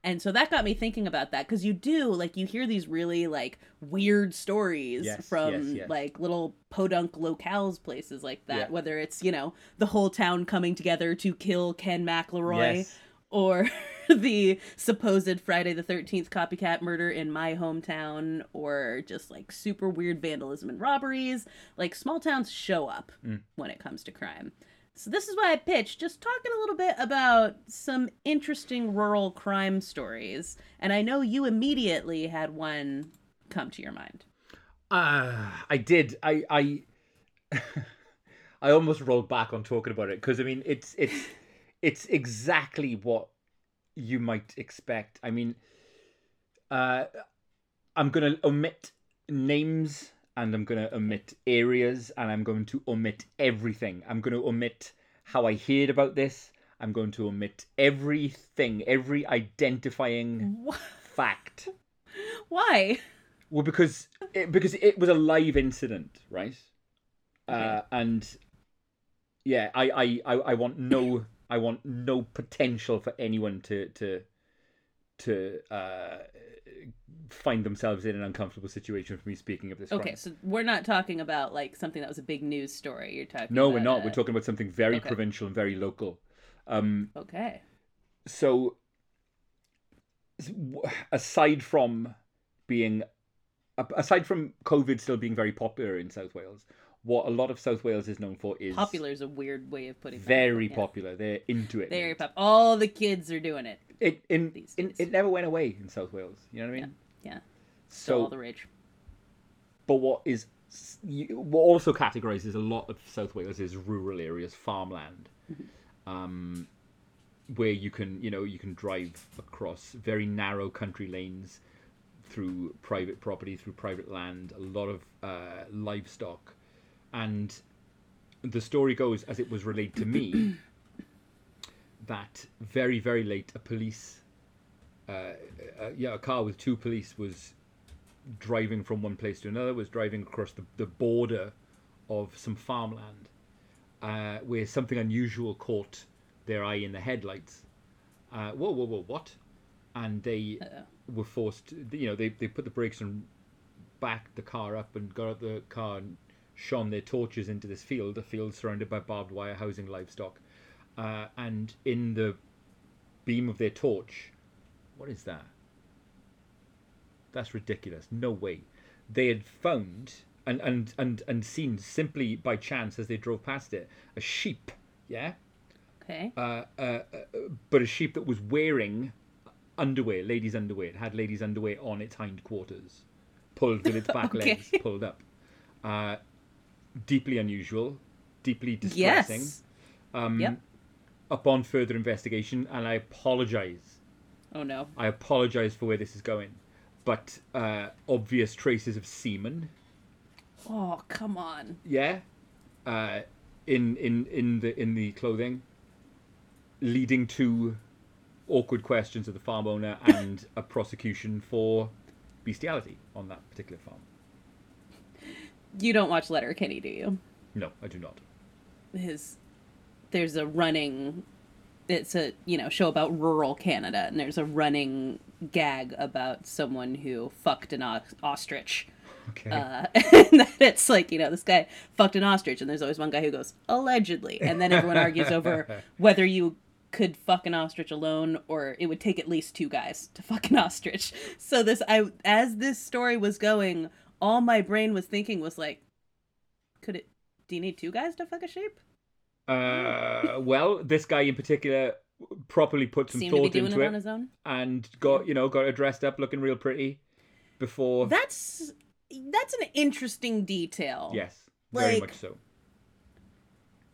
And so that got me thinking about that because you do like you hear these really like weird stories Yes, from yes, yes. like little podunk locales places like that, Yeah. whether it's you know the whole town coming together to kill Ken McElroy or the supposed Friday the 13th copycat murder in my hometown, or just like super weird vandalism and robberies. Like small towns show up Mm. when it comes to crime. So this is why I pitched just talking a little bit about some interesting rural crime stories. And I know you immediately had one come to your mind. Uh, I did. I I I almost rolled back on talking about it because I mean it's it's it's exactly what you might expect. I mean, uh, I'm gonna omit names and I'm gonna omit areas and I'm going to omit everything. I'm gonna omit how I heard about this. I'm going to omit everything, every identifying Wh- fact. Why? Well, because it, because it was a live incident, right? Uh, and yeah, I, I, I, I want no I want no potential for anyone to to to uh, find themselves in an uncomfortable situation for me speaking of this. Okay, crime. so we're not talking about like something that was a big news story. You're talking. No, we're not. a- We're talking about something very Okay. provincial and very local. Um, Okay. so aside from being aside from covid still being very popular in south wales what a lot of south wales is known for is Popular is a weird way of putting. that, very but yeah. popular they're into it Very mate. pop. All the kids are doing it. it in, in it never went away in south wales you know what i mean Yeah. Still all so the rage. but what is what also categorizes a lot of south wales is rural areas farmland um where you can you know you can drive across very narrow country lanes through private property through private land a lot of uh, livestock and the story goes as it was relayed to me that very very late a police uh, uh, yeah a car with two police was driving from one place to another was driving across the, the border of some farmland uh, where something unusual caught their eye in the headlights. Uh, whoa whoa whoa what? And they were forced you know they, they put the brakes and backed the car up and got out the car and shone their torches into this field a field surrounded by barbed wire housing livestock uh, and in the beam of their torch what is that that's ridiculous no way they had found and and and, and seen simply by chance as they drove past it a sheep yeah Okay. uh, uh, uh, but a sheep that was wearing underwear, ladies' underwear. It had ladies' underwear on its hindquarters, pulled with its back Okay. legs pulled up. Deeply unusual, deeply distressing. Yes. Um, Yep. Upon further investigation, and I apologize. Oh no. I apologize for where this is going, but uh, obvious traces of semen. Oh come on. Yeah, uh, in in in the in the clothing, leading to awkward questions of the farm owner and a prosecution for bestiality on that particular farm. You don't watch Letterkenny, do you? No, I do not. His there's a running it's a you know show about rural Canada and there's a running gag about someone who fucked an ostrich. Okay. Uh, and that it's like you know this guy fucked an ostrich and there's always one guy who goes allegedly and then everyone argues over whether you could fuck an ostrich alone or it would take at least two guys to fuck an ostrich so this i as this story was going all my brain was thinking was like could it do you need two guys to fuck a sheep Uh, well, this guy in particular properly put some seemed thought into it it on his own and got you know got her dressed up, looking real pretty before. that's that's an interesting detail yes, very like- much so.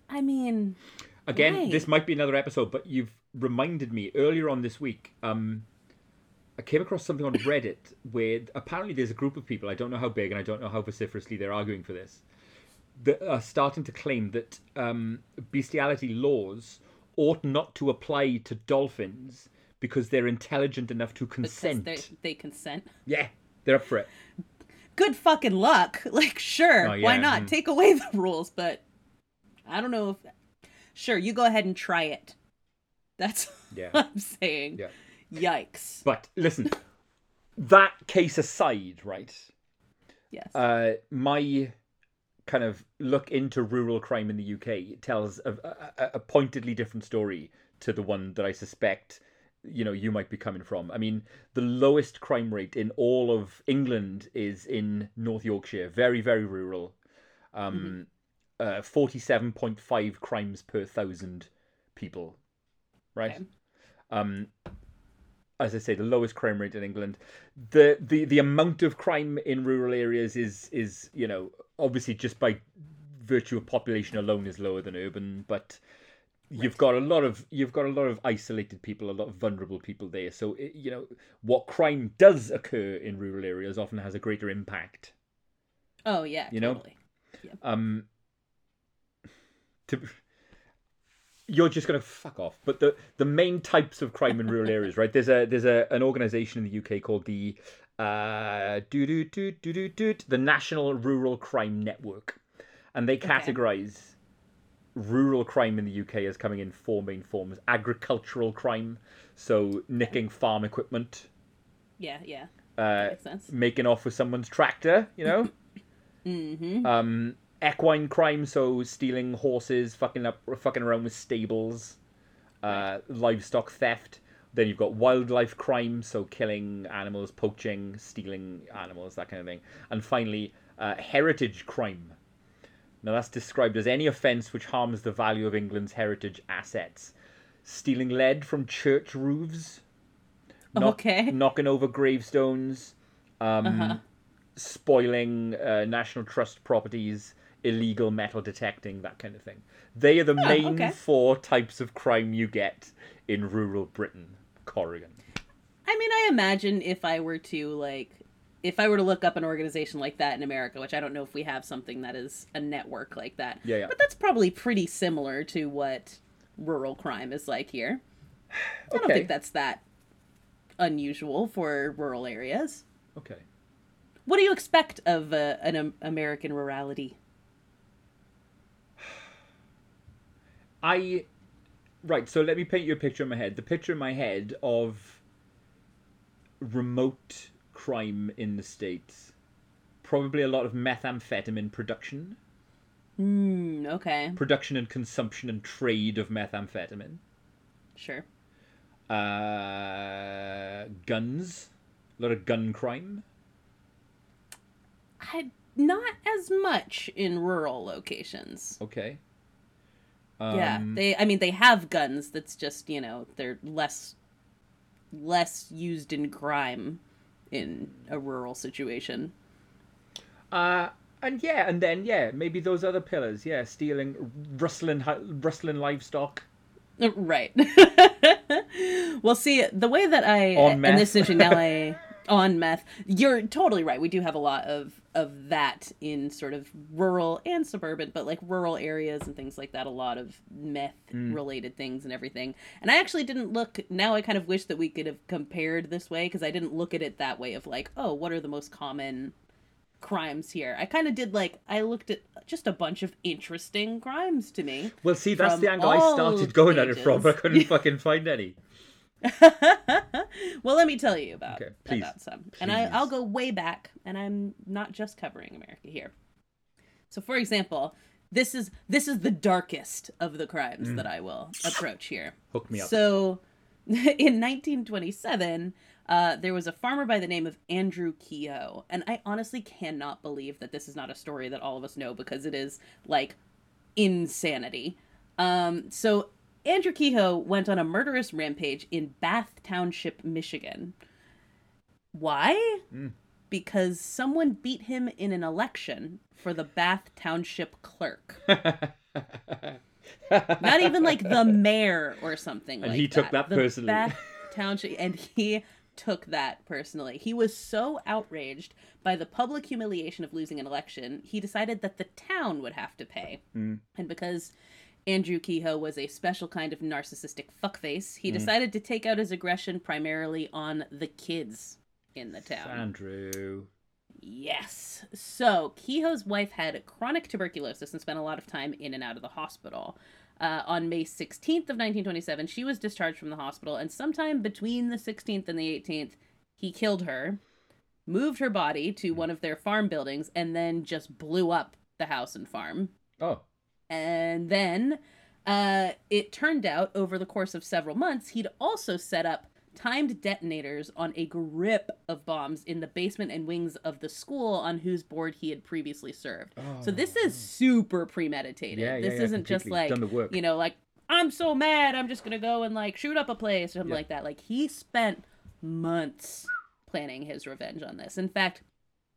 i mean Again, Right. this might be another episode, but you've reminded me earlier on this week. Um, I came across something on Reddit where apparently there's a group of people, I don't know how big and I don't know how vociferously they're arguing for this, that are starting to claim that um, bestiality laws ought not to apply to dolphins because they're intelligent enough to consent. they consent. Yeah, they're up for it. Good fucking luck. Like, sure, Oh, why not? mm. Take away the rules, but I don't know if. Sure, you go ahead and try it. That's Yeah. what I'm saying. Yeah. Yikes. But listen, that case aside, right? Yes. uh, my kind of look into rural crime in the UK tells a, a, a pointedly different story to the one that I suspect you know you might be coming from. I mean, the lowest crime rate in all of England is in North Yorkshire, very very rural. Um, uh, forty-seven point five crimes per thousand people, right? Okay. Um, as I say, the lowest crime rate in England. The, the the amount of crime in rural areas is is you know obviously just by virtue of population alone is lower than urban, but you've got a lot of you've got a lot of isolated people, a lot of vulnerable people there. So it, you know what crime does occur in rural areas often has a greater impact. oh yeah. you know, totally. Um, to you're just gonna fuck off. But the the main types of crime in rural areas, right? There's a there's a an organisation in the UK called the uh doo doo doo doo doo doo the National Rural Crime Network, and they categorise rural crime in the UK as coming in four main forms: agricultural crime, so nicking farm equipment, Yeah, yeah. uh, Makes sense. making off with someone's tractor, you know. Mm-hmm. um, equine crime, so stealing horses, fucking up, fucking around with stables, uh, livestock theft. Then you've got wildlife crime, so killing animals, poaching, stealing animals, that kind of thing. And finally, uh, heritage crime. Now that's described as any offence which harms the value of England's heritage assets. Stealing lead from church roofs. knock- Okay. Knocking over gravestones. Um, Uh-huh. spoiling uh, National Trust properties, illegal metal detecting, that kind of thing. They are the main okay. four types of crime you get in rural Britain, Corrigan. I mean, I imagine if I were to like, if I were to look up an organization like that in America, which I don't know if we have something that is a network like that. Yeah, yeah. But that's probably pretty similar to what rural crime is like here. I don't think that's that unusual for rural areas. Okay. What do you expect of uh, an um, American rurality? I. Right, so let me paint you a picture in my head. The picture in my head of remote crime in the States. Probably a lot of methamphetamine production, Hmm. Okay. production and consumption and trade of methamphetamine. Sure. Uh, guns, a lot of gun crime. I not as much in rural locations. Okay. Yeah, Um, they. I mean, they have guns. That's just you know they're less less used in crime in a rural situation. Uh, and yeah, and then yeah, maybe those other pillars. Yeah, stealing, rustling, rustling livestock. Right. well, see, the way that I On in this situation now I on meth. You're totally right. We do have a lot of of that in sort of rural and suburban, but like rural areas and things like that. A lot of meth Mm. related things and everything. And I actually didn't look. Now I kind of wish that we could have compared this way because I didn't look at it that way of like, oh, what are the most common crimes here? I kind of did like I looked at just a bunch of interesting crimes to me. Well, see, that's the angle I started going at it from. I couldn't fucking find any. well, let me tell you about Okay, please, about some, and I, I'll go way back, and I'm not just covering America here. So, for example, this is this is the darkest of the crimes that I will approach here. Hook Mm. me up. So, in 1927, uh, there was a farmer by the name of Andrew Kehoe, and I honestly cannot believe that this is not a story that all of us know because it is like insanity. Um, so Andrew Kehoe went on a murderous rampage in Bath Township, Michigan. Why? Mm. Because someone beat him in an election for the Bath Township clerk. Not even like the mayor or something And like he took that The personally. Bath Township, and he took that personally. He was so outraged by the public humiliation of losing an election, he decided that the town would have to pay. Mm. And because Andrew Kehoe was a special kind of narcissistic fuckface, he decided to take out his aggression primarily on the kids in the town. Andrew. Yes. So Kehoe's wife had chronic tuberculosis and spent a lot of time in and out of the hospital. Uh, on May 16th of 1927, she was discharged from the hospital, and sometime between the 16th and the 18th, he killed her, moved her body to one of their farm buildings, and then just blew up the house and farm. Oh. And then uh, it turned out over the course of several months, he'd also set up timed detonators on a grip of bombs in the basement and wings of the school on whose board he had previously served. So this is super premeditated. Yeah, this yeah, isn't just like, Done the work. you know, like, I'm so mad, I'm just going to go and like shoot up a place or something like that. Like, he spent months planning his revenge on this. In fact,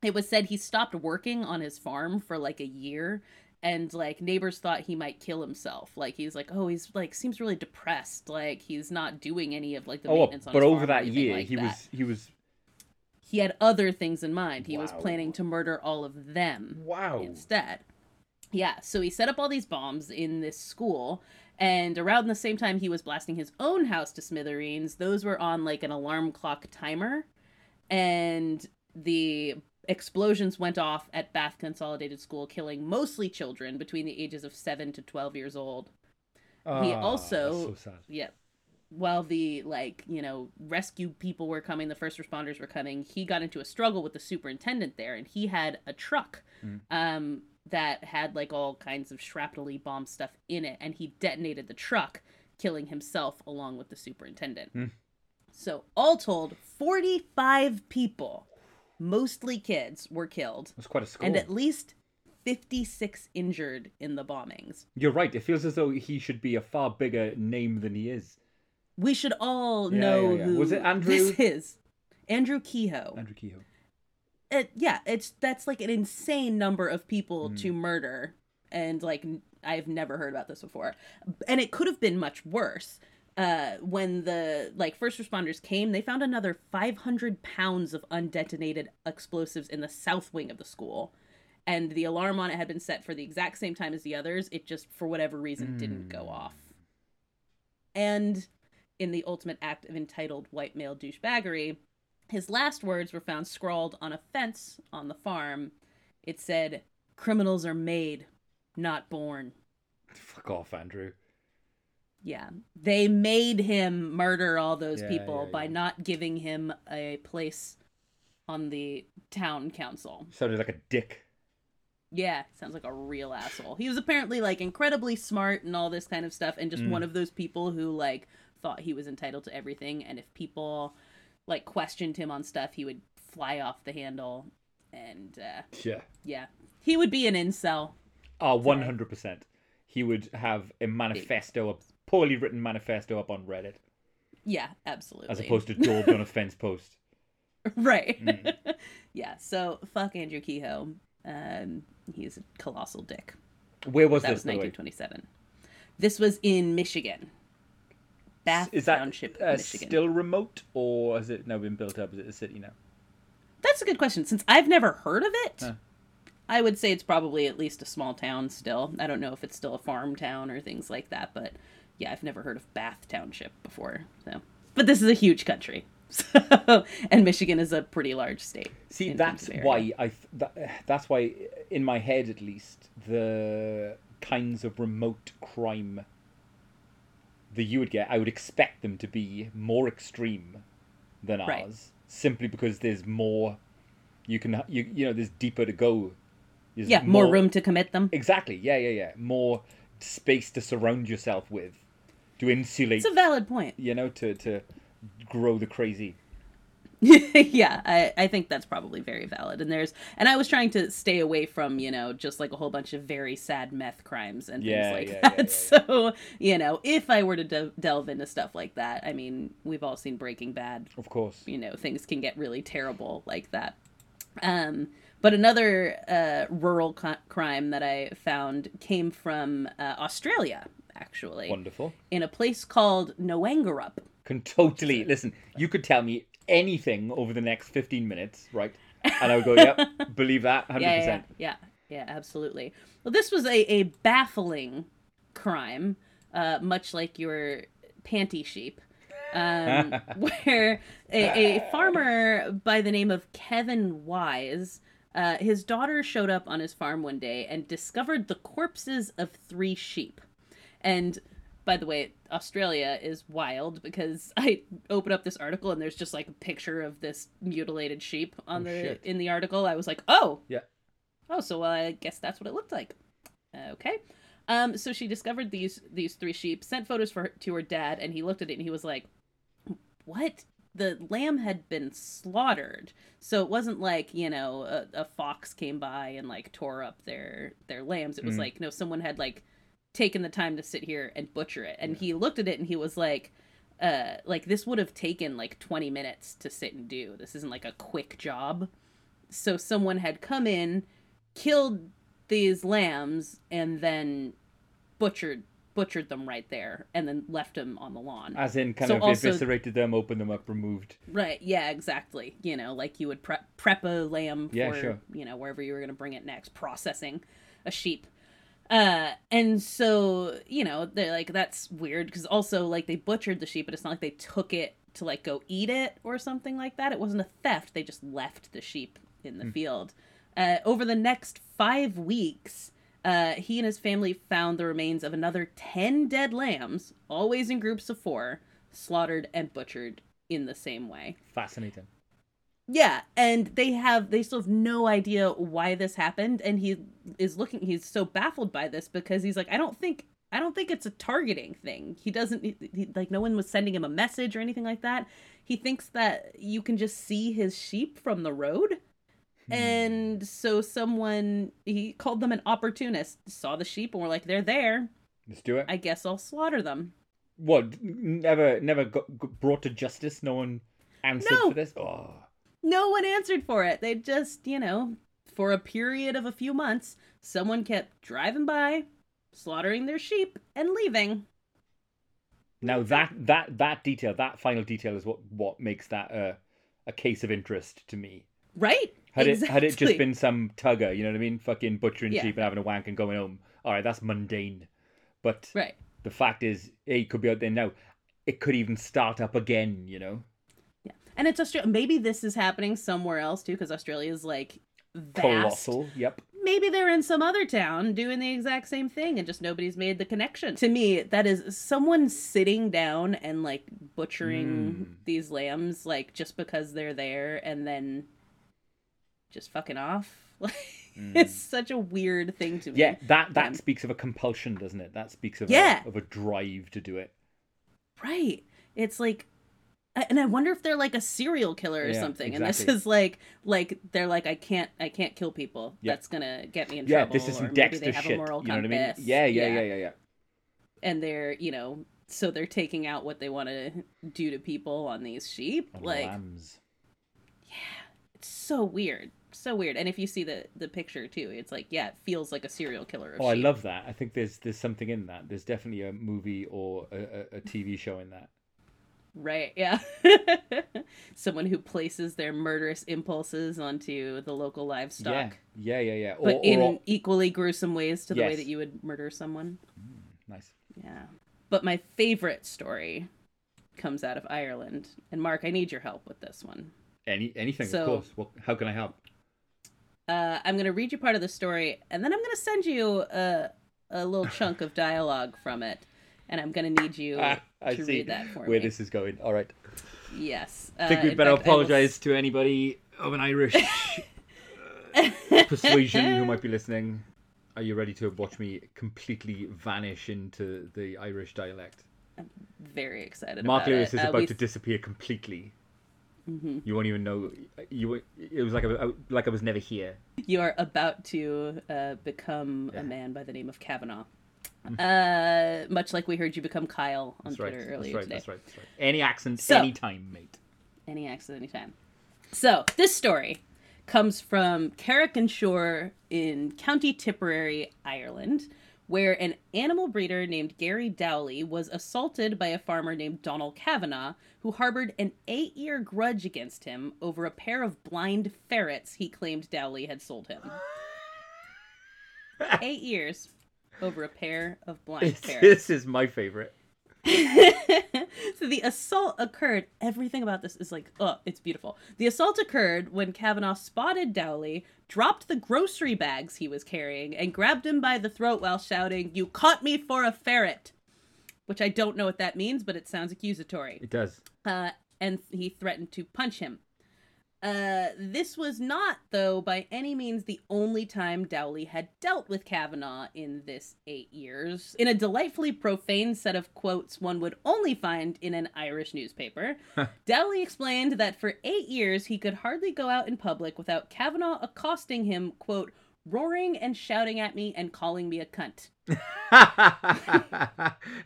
it was said he stopped working on his farm for like a year and like neighbors thought he might kill himself like he's like oh he's like seems really depressed like he's not doing any of like the Oh, maintenance on but over that year, like he that. was he was he had other things in mind he was planning to murder all of them wow. instead. Yeah, so he set up all these bombs in this school, and around the same time he was blasting his own house to smithereens, those were on like an alarm clock timer, and the explosions went off at Bath Consolidated School, killing mostly children between the ages of 7 to 12 years old. He Ah, also- so. Yeah. While the like, you know, rescue people were coming, the first responders were coming, he got into a struggle with the superintendent there and he had a truck Mm. um that had like all kinds of shrapnel bomb stuff in it and he detonated the truck, killing himself along with the superintendent. Mm. So, all told, 45 people, mostly kids, were killed That's quite a score. and at least 56 injured in the bombings. You're right. It feels as though he should be a far bigger name than he is. We should all Yeah, know yeah, yeah. who Was it Andrew- this is. Andrew Kehoe. Andrew Kehoe. It, yeah, it's that's like an insane number of people Hmm. to murder, and like I've never heard about this before, and it could have been much worse. Uh, when the like first responders came, they found another 500 pounds of undetonated explosives in the south wing of the school, and the alarm on it had been set for the exact same time as the others. It just, for whatever reason, didn't go Mm. off. And in the ultimate act of entitled white male douchebaggery, his last words were found scrawled on a fence on the farm. It said, Criminals are made, not born. Fuck off, Andrew. Yeah. They made him murder all those Yeah, people yeah, by yeah. not giving him a place on the town council. Sounded like a dick. Yeah, sounds like a real asshole. He was apparently like incredibly smart and all this kind of stuff, and just Mm. one of those people who like thought he was entitled to everything. And if people like questioned him on stuff, he would fly off the handle. And uh, Yeah. yeah, he would be an incel. Oh, 100%. He would have a manifesto, a poorly written manifesto up on Reddit, Yeah, absolutely. as opposed to daubed on a fence post. right. Mm. yeah. So fuck Andrew Kehoe. Um, he's a colossal dick. Where was That this, was by the way? 1927. This was in Michigan. Bath Is that Township, uh, Michigan. still remote, or has it now been built up? Is it a city now? That's a good question. Since I've never heard of it, Huh. I would say it's probably at least a small town still. I don't know if it's still a farm town or things like that, but yeah, I've never heard of Bath Township before. So, but this is a huge country, so and Michigan is a pretty large state. See, that's why. I. Th- that, that's why, in my head at least, the kinds of remote crime that you would get, I would expect them to be more extreme than ours, Right. simply because there's more. You can you you know there's deeper to go. There's Yeah, more room to commit them. Exactly. Yeah, yeah, yeah. More space to surround yourself with, to insulate. It's a valid point. You know, to to grow the crazy. yeah, I, I think that's probably very valid. And there's and I was trying to stay away from, you know, just like a whole bunch of very sad meth crimes and Yeah, things like yeah, that. yeah, So, you know, if I were to de- delve into stuff like that, I mean, we've all seen Breaking Bad. Of course. You know, things can get really terrible like that. Um, but another uh, rural co- crime that I found came from uh, Australia, actually, Wonderful. in a place called Noangarup. Can totally listen. You could tell me anything over the next 15 minutes, right? And I would go, yep, believe that 100%. yeah, yeah, yeah, yeah, absolutely. Well, this was a, a baffling crime, uh, much like your panty sheep, um, where a, a farmer by the name of Kevin Wise, uh, his daughter showed up on his farm one day and discovered the corpses of three sheep. And by the way, Australia is wild because I open up this article and there's just like a picture of this mutilated sheep on Oh, the shit. in the article. I was like, oh, Yeah. oh, so well, I guess that's what it looked like. Okay. Um, so she discovered these these three sheep, sent photos for her, to her dad, and he looked at it and he was like, "What? The lamb had been slaughtered, so it wasn't like you know a, a fox came by and like tore up their their lambs. It was Mhm. like no, someone had like taken the time to sit here and butcher it." And he looked at it and he was like, "Uh, like this would have taken like twenty minutes to sit and do. This isn't like a quick job." So someone had come in, killed these lambs and then butchered butchered them right there and then left them on the lawn. As in, kind So of also- eviscerated them, opened them up, removed. right, yeah, exactly. You know, like you would prep prep a lamb for, sure. you know, wherever you were going to bring it next, processing a sheep. Uh and so, you know, they're like that's weird because also like they butchered the sheep, but it's not like they took it to like go eat it or something like that. It wasn't a theft. They just left the sheep in the field. Uh, over the next five weeks, uh, he and his family found the remains of another 10 dead lambs, always in groups of four, slaughtered and butchered in the same way. Fascinating. Yeah, and they have they still have no idea why this happened and he is looking he's so baffled by this because he's like I don't think I don't think it's a targeting thing. He doesn't he, he- like no one was sending him a message or anything like that. He thinks that you can just see his sheep from the road. Hmm. And so someone he called them an opportunist, saw the sheep and were like they're there. Let's do it. I guess I'll slaughter them. What? Never, never got, got brought to justice. No one answered No. for this. Oh, No one answered for it. They just, you know, for a period of a few months, someone kept driving by, slaughtering their sheep, and leaving. now that that that detail, that final detail, is what what makes that a a case of interest to me. Right? Had it had it just been some tugger, you know what I mean, fucking butchering Yeah. sheep and having a wank and going home. All right, that's mundane. But Right. the fact is, it could be out there now. It could even start up again. You know. And it's Australia. Maybe this is happening somewhere else too, because Australia is like vast. colossal. Yep. Maybe they're in some other town doing the exact same thing and just nobody's made the connection. To me, that is someone sitting down and like butchering Mm. these lambs, like just because they're there and then just fucking off. Like, it's such a weird thing to me. Mm. Yeah, that that Um, speaks of a compulsion, doesn't it? That speaks of Yeah. a, of a drive to do it. Right. It's like and I wonder if they're like a serial killer or Yeah, something. And this is like like they're like I can't I can't kill people. Yeah. That's gonna get me in Yeah, trouble. Yeah, this is or some maybe Dexter they have shit. a moral You know what I mean? compass. Yeah, yeah, yeah, yeah, yeah. And they're you know so they're taking out what they want to do to people on these sheep. On like lambs. Yeah it's so weird, so weird. And if you see the the picture too, it's like yeah, it feels like a serial killer. Oh, I love that. I think there's there's something in that. There's definitely a movie or a, a, a TV show in that. Right, yeah. Someone who places their murderous impulses onto the local livestock. Yeah, yeah, yeah, yeah. Or, But in or, equally gruesome ways to the way that you would murder someone. nice. Yeah. But my favorite story comes out of Ireland. And Mark, I need your help with this one. Any anything, So- of course. Well, how can I help? Uh, I'm going to read you part of the story, and then I'm going to send you a, a little chunk of dialogue from it. And I'm going to need you Ah, I to see read that for where me. this is going. All right. Yes. I think Uh, we'd better fact, I will apologize to anybody of an Irish uh, persuasion who might be listening. Are you ready to watch me completely vanish into the Irish dialect? very excited Mark about Lewis it. is Uh, about we- to disappear completely. Mhm. You won't even know. You. It was like I, like I was never here. You are about to uh, become Yeah. a man by the name of Kavanaugh. Uh, much like we heard you become Kyle on That's right. Twitter That's earlier right. today. That's right. That's right. Any accent, So- anytime, mate. Any accident, anytime. So this story comes from Carrick-on-Suir in County Tipperary, Ireland, where an animal breeder named Gary Dowley was assaulted by a farmer named Donald Kavanaugh, who harbored an eight year grudge against him over a pair of blind ferrets he claimed Dowley had sold him. eight years over a pair of blind this is my favorite. so the assault occurred. Everything about this is like, oh, it's beautiful. The assault occurred when Kavanaugh spotted Dowley, dropped the grocery bags he was carrying, and grabbed him by the throat while shouting, You caught me for a ferret! Which I don't know what that means, but it sounds accusatory. It does. Uh, and he threatened to punch him. Uh, this was not, though, by any means the only time Dowley had dealt with Kavanaugh in this eight years. In a delightfully profane set of quotes one would only find in an Irish newspaper, Dowley explained that for eight years he could hardly go out in public without Kavanaugh accosting him, quote, roaring and shouting at me and calling me a cunt.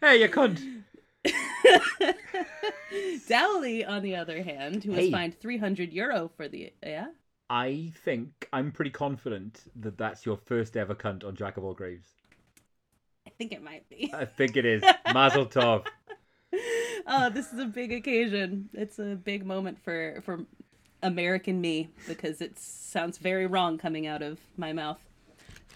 hey, you cunt. Dowley, on the other hand, who was Hey. fined 300 euro for the. Yeah? I think I'm pretty confident that that's your first ever cunt on Jack of all Graves. I think it might be. I think it is. Mazel tov. oh, this is a big occasion. It's a big moment for for American me because it sounds very wrong coming out of my mouth.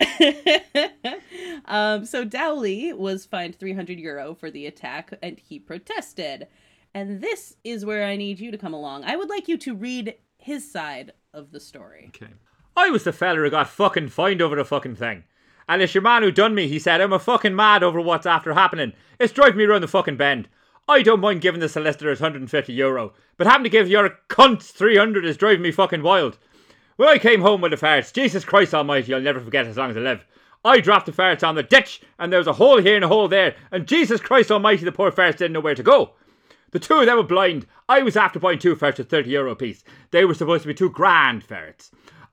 um, so Dowley was fined 300 euro for the attack, and he protested. And this is where I need you to come along. I would like you to read his side of the story. Okay. I was the fella who got fucking fined over the fucking thing. And it's your man who done me, he said. I'm a fucking mad over what's after happening. It's driving me round the fucking bend. I don't mind giving the solicitors 150 euro, but having to give your cunts 300 is driving me fucking wild. When I came home with the farts, Jesus Christ almighty, I'll never forget as long as I live. I dropped the farts on the ditch, and there was a hole here and a hole there, and Jesus Christ almighty, the poor farts didn't know where to go. The two of them were blind. I was after buying two ferrets at 30 euro piece. They were supposed to be two grand ferrets.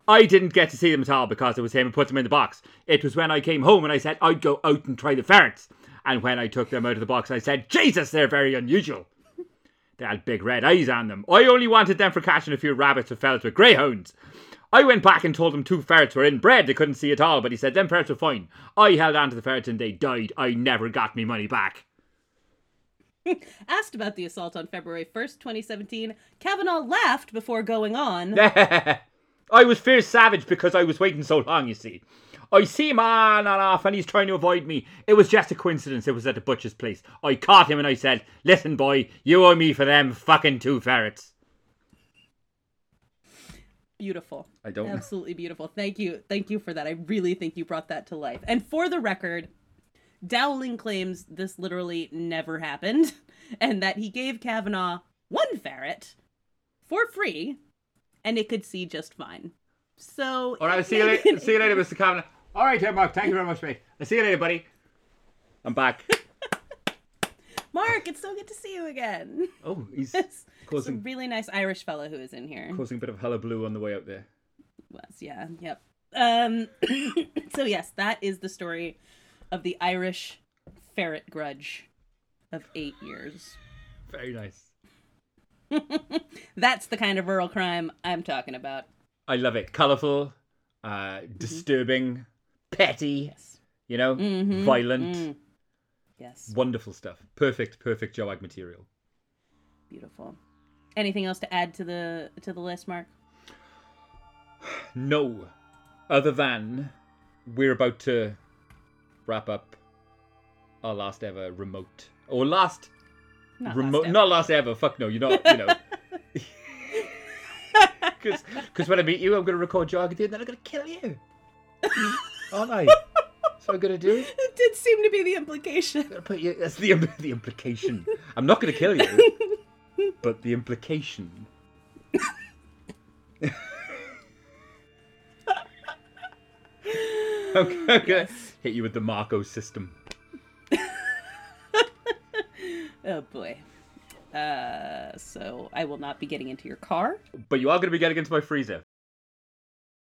I didn't get to see them at all because it was him who put them in the box. It was when I came home and I said I'd go out and try the ferrets. And when I took them out of the box, I said, Jesus, they're very unusual. They had big red eyes on them. I only wanted them for catching a few rabbits or fellas with greyhounds. I went back and told him two ferrets were inbred. They couldn't see at all, but he said them ferrets were fine. I held on to the ferrets and they died. I never got me money back. Asked about the assault on February 1st, 2017, Kavanaugh laughed before going on. I was fierce savage because I was waiting so long, you see. I see him on and off and he's trying to avoid me. It was just a coincidence. It was at the butcher's place. I caught him and I said, Listen, boy, you owe me for them fucking two ferrets. Beautiful. I don't- Absolutely beautiful. Thank you. Thank you for that. I really think you brought that to life. And for the record, Dowley claims this literally never happened and that he gave Kavanaugh one ferret for free and it could see just fine. So. All right, see you later. See you later, Mr. Kavanaugh. All right, Mark. Thank you very much, mate. I'll see you later, buddy. I'm back. Mark, it's so good to see you again. Oh, he's It's a really nice Irish fellow who is in here. causing a bit of hullabaloo on the way out there. was yeah yep um so yes that is the story of the irish ferret grudge of eight years Very nice. that's the kind of rural crime i'm talking about I love it. Colourful, uh, disturbing, petty, yes you know, Mhm, violent. mm. Yes Wonderful stuff. Perfect, perfect Joag material. beautiful anything else to add to the to the list mark No, other than we're about to wrap up our last ever remote or last not remote, last not last ever. Fuck no, you're not. You know, because when I meet you, I'm gonna record Joag and then I'm gonna kill you. Aren't I? What I'm gonna do. it did seem to be the implication I'm gonna put you. That's the the implication. I'm not gonna kill you, but the implication. I'm gonna hit you with the Marco system. oh boy uh so i will not be getting into your car But you are gonna be getting into my freezer.